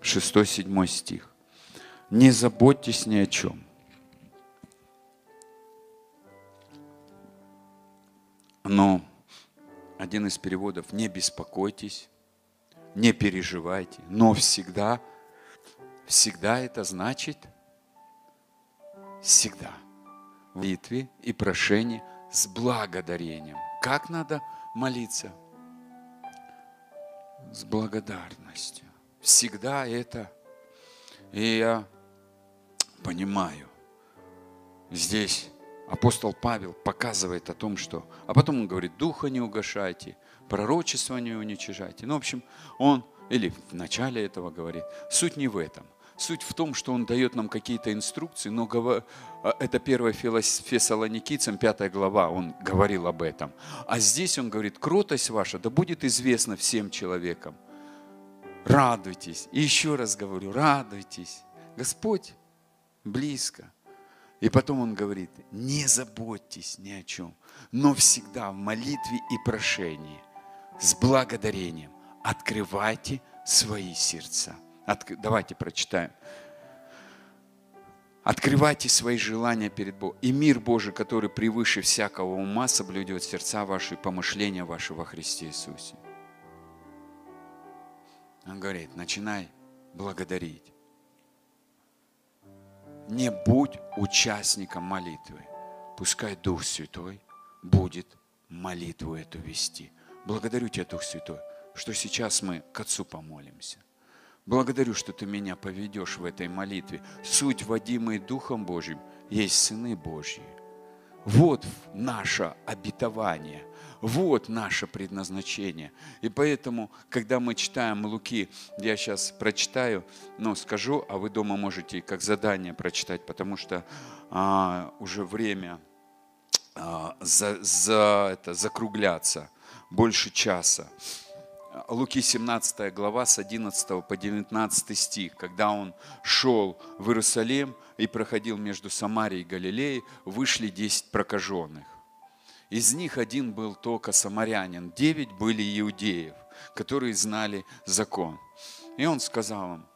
шестой, седьмой стих. Не заботьтесь ни о чем. Но один из переводов не беспокойтесь, не переживайте, но всегда Всегда это значит всегда в молитве и прошении с благодарением. Как надо молиться? С благодарностью. Всегда это. И я понимаю, здесь апостол Павел показывает о том, что... А потом он говорит, духа не угошайте, пророчество не уничижайте. Ну, в общем, он, или в начале этого говорит, суть не в этом. Суть в том, что Он дает нам какие-то инструкции, но а, это 1 Фессалоникийцам, 5 глава, Он говорил об этом. А здесь Он говорит, кротость ваша да будет известна всем человекам. Радуйтесь. И еще раз говорю, радуйтесь. Господь близко. И потом он говорит, не заботьтесь ни о чем, но всегда в молитве и прошении с благодарением открывайте свои сердца. От, давайте прочитаем. Открывайте свои желания перед Богом. И мир Божий, который превыше всякого ума, соблюдет сердца ваши и помышления ваши во Христе Иисусе. Он говорит, начинай благодарить. Не будь участником молитвы. Пускай Дух Святой будет молитву эту вести. Благодарю Тебя, Дух Святой, что сейчас мы к Отцу помолимся. Благодарю, что Ты меня поведешь в этой молитве. Суть, водимые Духом Божьим, есть сыны Божьи. Вот наше обетование, вот наше предназначение. И поэтому, когда мы читаем Луки, я сейчас прочитаю, но скажу, а вы дома можете как задание прочитать, потому что а, уже время а, за, за это, закругляться больше часа. Луки 17 глава с 11 по 19 стих, когда он шел в Иерусалим и проходил между Самарией и Галилеей, вышли 10 прокаженных. Из них один был только самарянин, девять были иудеев, которые знали закон. И он сказал им,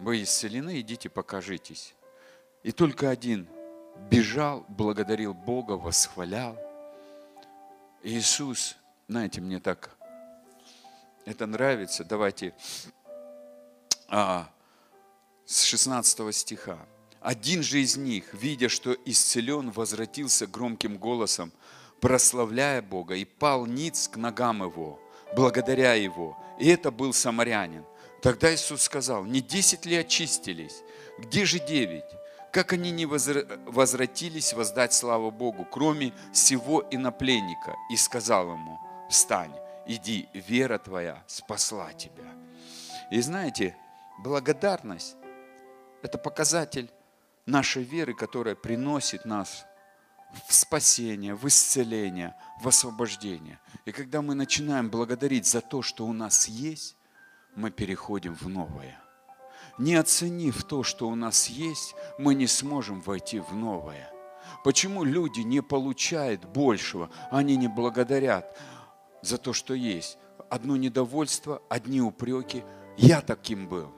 вы исцелены, идите покажитесь. И только один бежал, благодарил Бога, восхвалял – Иисус, знаете, мне так это нравится. Давайте а, с 16 стиха. Один же из них, видя, что исцелен, возвратился громким голосом, прославляя Бога, и пал ниц к ногам его, благодаря его. И это был самарянин. Тогда Иисус сказал, не десять ли очистились? Где же девять? как они не возвратились воздать славу Богу, кроме всего инопленника, и сказал ему, встань, иди, вера твоя спасла тебя. И знаете, благодарность – это показатель нашей веры, которая приносит нас в спасение, в исцеление, в освобождение. И когда мы начинаем благодарить за то, что у нас есть, мы переходим в новое не оценив то, что у нас есть, мы не сможем войти в новое. Почему люди не получают большего, они не благодарят за то, что есть? Одно недовольство, одни упреки. Я таким был.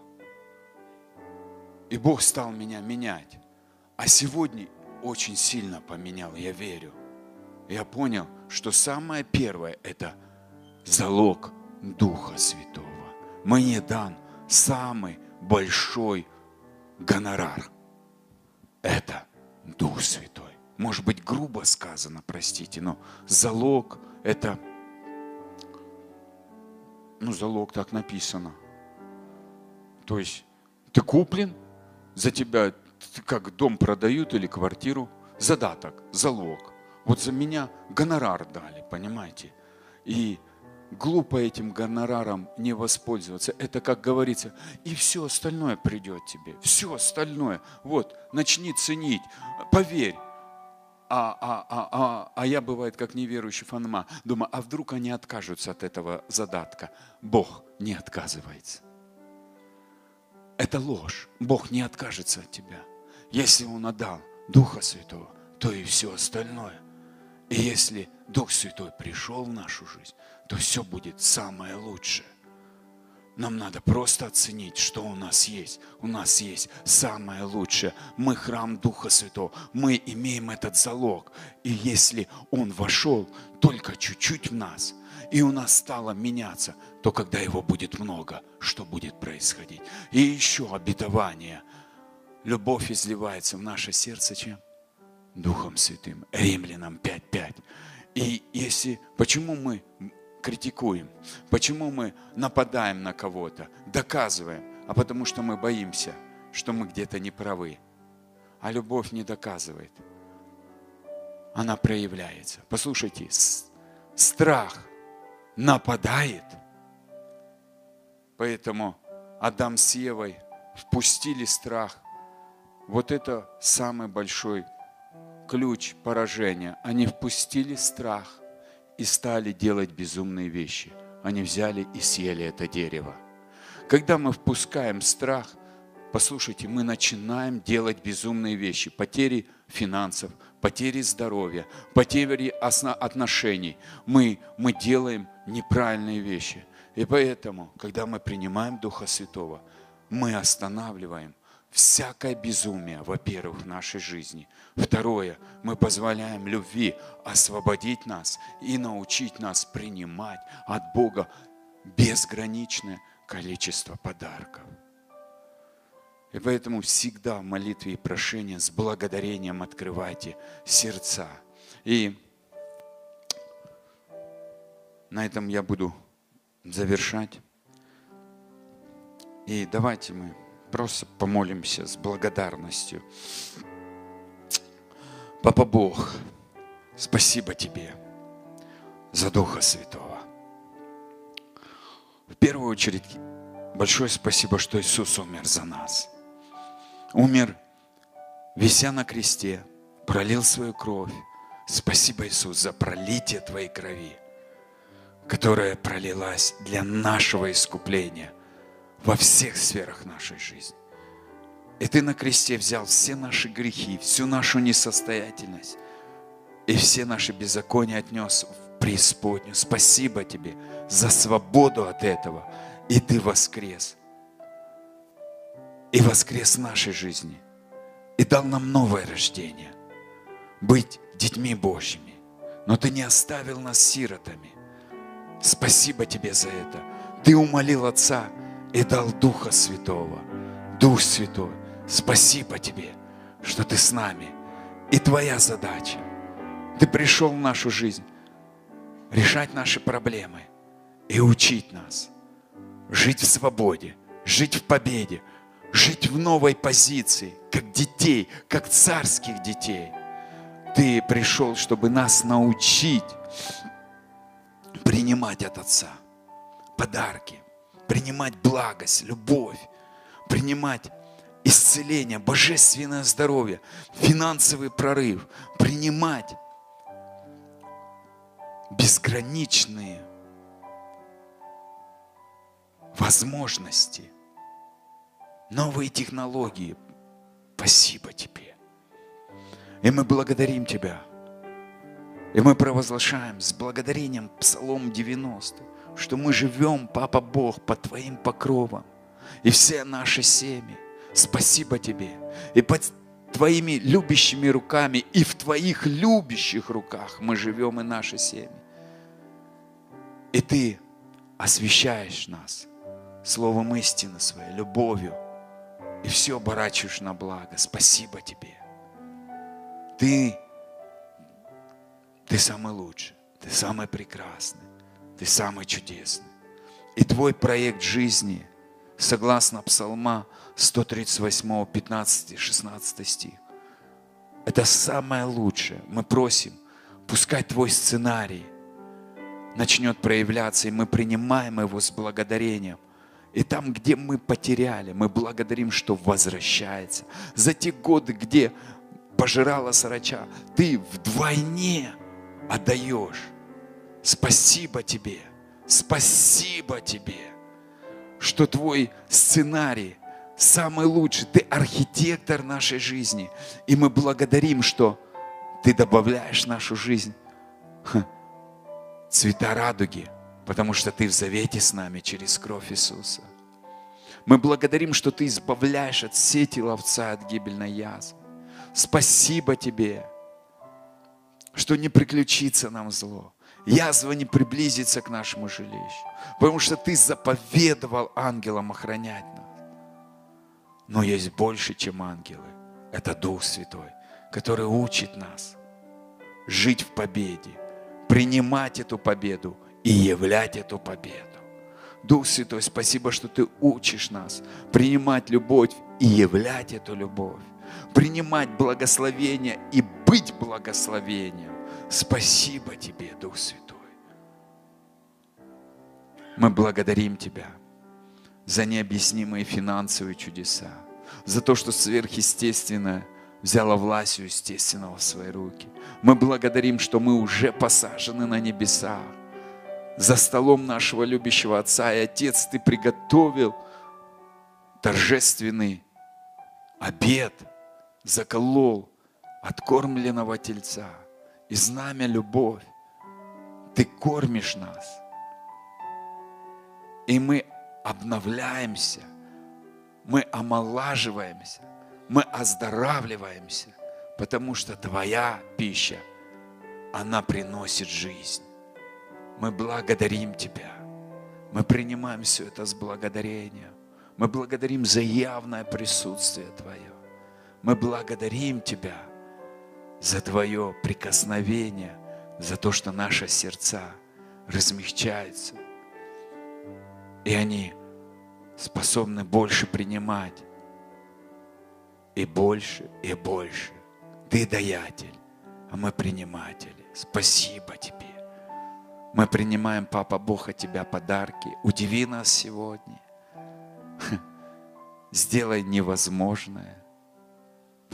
И Бог стал меня менять. А сегодня очень сильно поменял, я верю. Я понял, что самое первое – это залог Духа Святого. Мне дан самый большой гонорар. Это Дух Святой. Может быть, грубо сказано, простите, но залог – это, ну, залог так написано. То есть ты куплен, за тебя как дом продают или квартиру, задаток, залог. Вот за меня гонорар дали, понимаете? И глупо этим гонораром не воспользоваться. Это, как говорится, и все остальное придет тебе. Все остальное. Вот, начни ценить. Поверь. А, а, а, а, а я, бывает, как неверующий фанма, думаю, а вдруг они откажутся от этого задатка? Бог не отказывается. Это ложь. Бог не откажется от тебя. Если Он отдал Духа Святого, то и все остальное. И если Дух Святой пришел в нашу жизнь, то все будет самое лучшее. Нам надо просто оценить, что у нас есть. У нас есть самое лучшее. Мы храм Духа Святого. Мы имеем этот залог. И если Он вошел только чуть-чуть в нас, и у нас стало меняться, то когда его будет много, что будет происходить? И еще обетование. Любовь изливается в наше сердце чем? Духом Святым. Римлянам 5.5. И если, почему мы критикуем? Почему мы нападаем на кого-то, доказываем? А потому что мы боимся, что мы где-то не правы. А любовь не доказывает. Она проявляется. Послушайте, страх нападает. Поэтому Адам с Евой впустили страх. Вот это самый большой ключ поражения. Они впустили страх и стали делать безумные вещи. Они взяли и съели это дерево. Когда мы впускаем страх, послушайте, мы начинаем делать безумные вещи. Потери финансов, потери здоровья, потери отношений. Мы, мы делаем неправильные вещи. И поэтому, когда мы принимаем Духа Святого, мы останавливаем всякое безумие, во-первых, в нашей жизни. Второе, мы позволяем любви освободить нас и научить нас принимать от Бога безграничное количество подарков. И поэтому всегда в молитве и прошении с благодарением открывайте сердца. И на этом я буду завершать. И давайте мы просто помолимся с благодарностью. Папа Бог, спасибо Тебе за Духа Святого. В первую очередь, большое спасибо, что Иисус умер за нас. Умер, вися на кресте, пролил свою кровь. Спасибо, Иисус, за пролитие Твоей крови, которая пролилась для нашего искупления – во всех сферах нашей жизни. И Ты на кресте взял все наши грехи, всю нашу несостоятельность и все наши беззакония отнес в преисподнюю. Спасибо Тебе за свободу от этого. И Ты воскрес. И воскрес в нашей жизни. И дал нам новое рождение. Быть детьми Божьими. Но Ты не оставил нас сиротами. Спасибо Тебе за это. Ты умолил Отца, и дал Духа Святого. Дух Святой, спасибо Тебе, что Ты с нами. И Твоя задача. Ты пришел в нашу жизнь решать наши проблемы и учить нас жить в свободе, жить в победе, жить в новой позиции, как детей, как царских детей. Ты пришел, чтобы нас научить принимать от Отца подарки, принимать благость, любовь, принимать исцеление, божественное здоровье, финансовый прорыв, принимать безграничные возможности, новые технологии. Спасибо Тебе. И мы благодарим Тебя. И мы провозглашаем с благодарением Псалом 90 что мы живем, Папа Бог, под Твоим покровом. И все наши семьи. Спасибо Тебе. И под Твоими любящими руками и в Твоих любящих руках мы живем и наши семьи. И Ты освещаешь нас словом истины своей, любовью, и все оборачиваешь на благо. Спасибо Тебе. Ты, ты самый лучший, ты самый прекрасный. Ты самый чудесный. И твой проект жизни, согласно Псалма 138, 15, 16 стих, это самое лучшее. Мы просим, пускай твой сценарий начнет проявляться, и мы принимаем его с благодарением. И там, где мы потеряли, мы благодарим, что возвращается. За те годы, где пожирала сарача, ты вдвойне отдаешь. Спасибо тебе, спасибо тебе, что твой сценарий самый лучший. Ты архитектор нашей жизни. И мы благодарим, что ты добавляешь в нашу жизнь цвета радуги, потому что ты в завете с нами через кровь Иисуса. Мы благодарим, что ты избавляешь от сети ловца, от гибельной язвы. Спасибо тебе, что не приключится нам зло язва не приблизится к нашему жилищу. Потому что Ты заповедовал ангелам охранять нас. Но есть больше, чем ангелы. Это Дух Святой, который учит нас жить в победе, принимать эту победу и являть эту победу. Дух Святой, спасибо, что Ты учишь нас принимать любовь и являть эту любовь, принимать благословение и быть благословением Спасибо Тебе, Дух Святой. Мы благодарим Тебя за необъяснимые финансовые чудеса, за то, что сверхъестественное взяло власть у естественного в свои руки. Мы благодарим, что мы уже посажены на небесах, за столом нашего любящего Отца. И Отец, Ты приготовил торжественный обед, заколол откормленного тельца и знамя любовь. Ты кормишь нас. И мы обновляемся, мы омолаживаемся, мы оздоравливаемся, потому что Твоя пища, она приносит жизнь. Мы благодарим Тебя. Мы принимаем все это с благодарением. Мы благодарим за явное присутствие Твое. Мы благодарим Тебя за Твое прикосновение, за то, что наши сердца размягчаются. И они способны больше принимать. И больше, и больше. Ты даятель, а мы приниматели. Спасибо Тебе. Мы принимаем, Папа Бог, от Тебя подарки. Удиви нас сегодня. Сделай невозможное,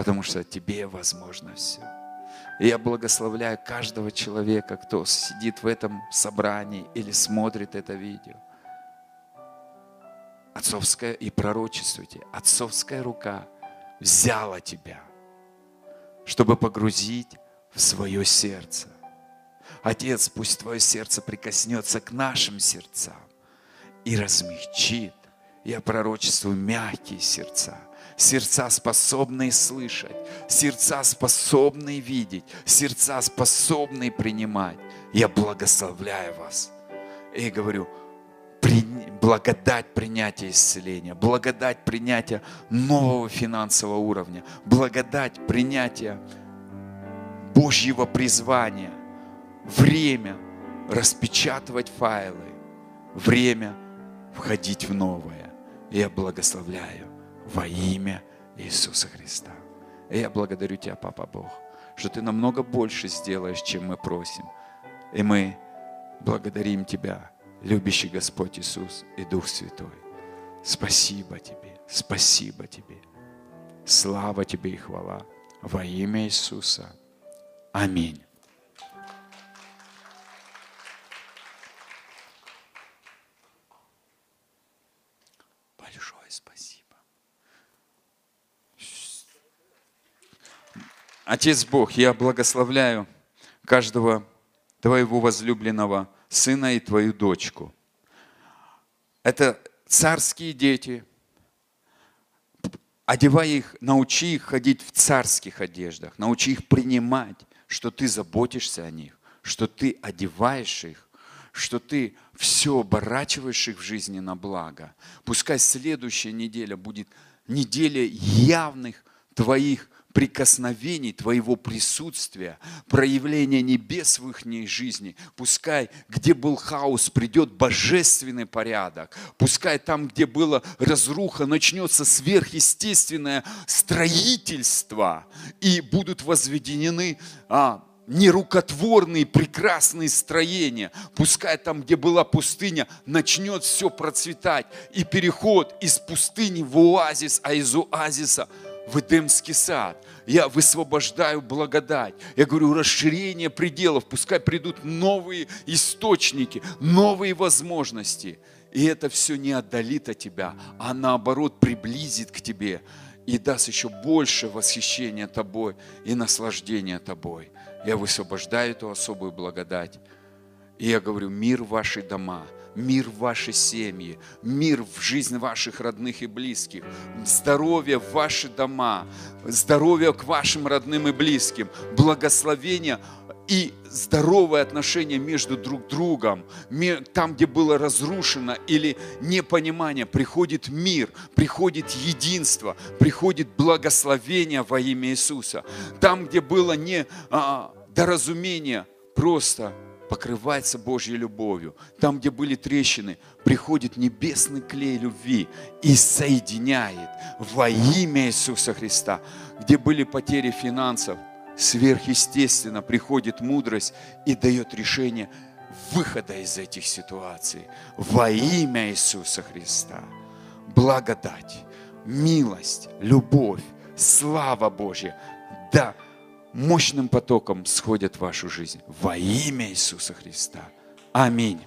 потому что Тебе возможно все. И я благословляю каждого человека, кто сидит в этом собрании или смотрит это видео. Отцовская и пророчествуйте, отцовская рука взяла тебя, чтобы погрузить в свое сердце. Отец, пусть твое сердце прикоснется к нашим сердцам и размягчит. Я пророчествую мягкие сердца, сердца, способные слышать, сердца, способные видеть, сердца, способные принимать. Я благословляю вас. И говорю, благодать принятия исцеления, благодать принятия нового финансового уровня, благодать принятия Божьего призвания, время распечатывать файлы, время входить в новое. Я благословляю во имя Иисуса Христа. И я благодарю Тебя, Папа Бог, что Ты намного больше сделаешь, чем мы просим. И мы благодарим Тебя, любящий Господь Иисус и Дух Святой. Спасибо Тебе, спасибо Тебе. Слава Тебе и хвала во имя Иисуса. Аминь. Отец Бог, я благословляю каждого твоего возлюбленного сына и твою дочку. Это царские дети. Одевай их, научи их ходить в царских одеждах, научи их принимать, что ты заботишься о них, что ты одеваешь их, что ты все оборачиваешь их в жизни на благо. Пускай следующая неделя будет неделя явных твоих прикосновений Твоего присутствия, проявления небес в их жизни. Пускай, где был хаос, придет божественный порядок. Пускай там, где была разруха, начнется сверхъестественное строительство, и будут возведены а, нерукотворные, прекрасные строения. Пускай там, где была пустыня, начнет все процветать. И переход из пустыни в оазис, а из оазиса – в Эдемский сад. Я высвобождаю благодать. Я говорю, расширение пределов. Пускай придут новые источники, новые возможности. И это все не отдалит от тебя, а наоборот приблизит к тебе и даст еще больше восхищения тобой и наслаждения тобой. Я высвобождаю эту особую благодать. И я говорю, мир в ваши дома – мир в ваши семьи, мир в жизнь ваших родных и близких, здоровье в ваши дома, здоровье к вашим родным и близким, благословение и здоровое отношение между друг другом, там, где было разрушено или непонимание, приходит мир, приходит единство, приходит благословение во имя Иисуса. Там, где было не а, доразумение, просто покрывается Божьей любовью. Там, где были трещины, приходит небесный клей любви и соединяет во имя Иисуса Христа. Где были потери финансов, сверхъестественно приходит мудрость и дает решение выхода из этих ситуаций во имя Иисуса Христа. благодать, милость, любовь, слава Божья, да, мощным потоком сходят в вашу жизнь. Во имя Иисуса Христа. Аминь.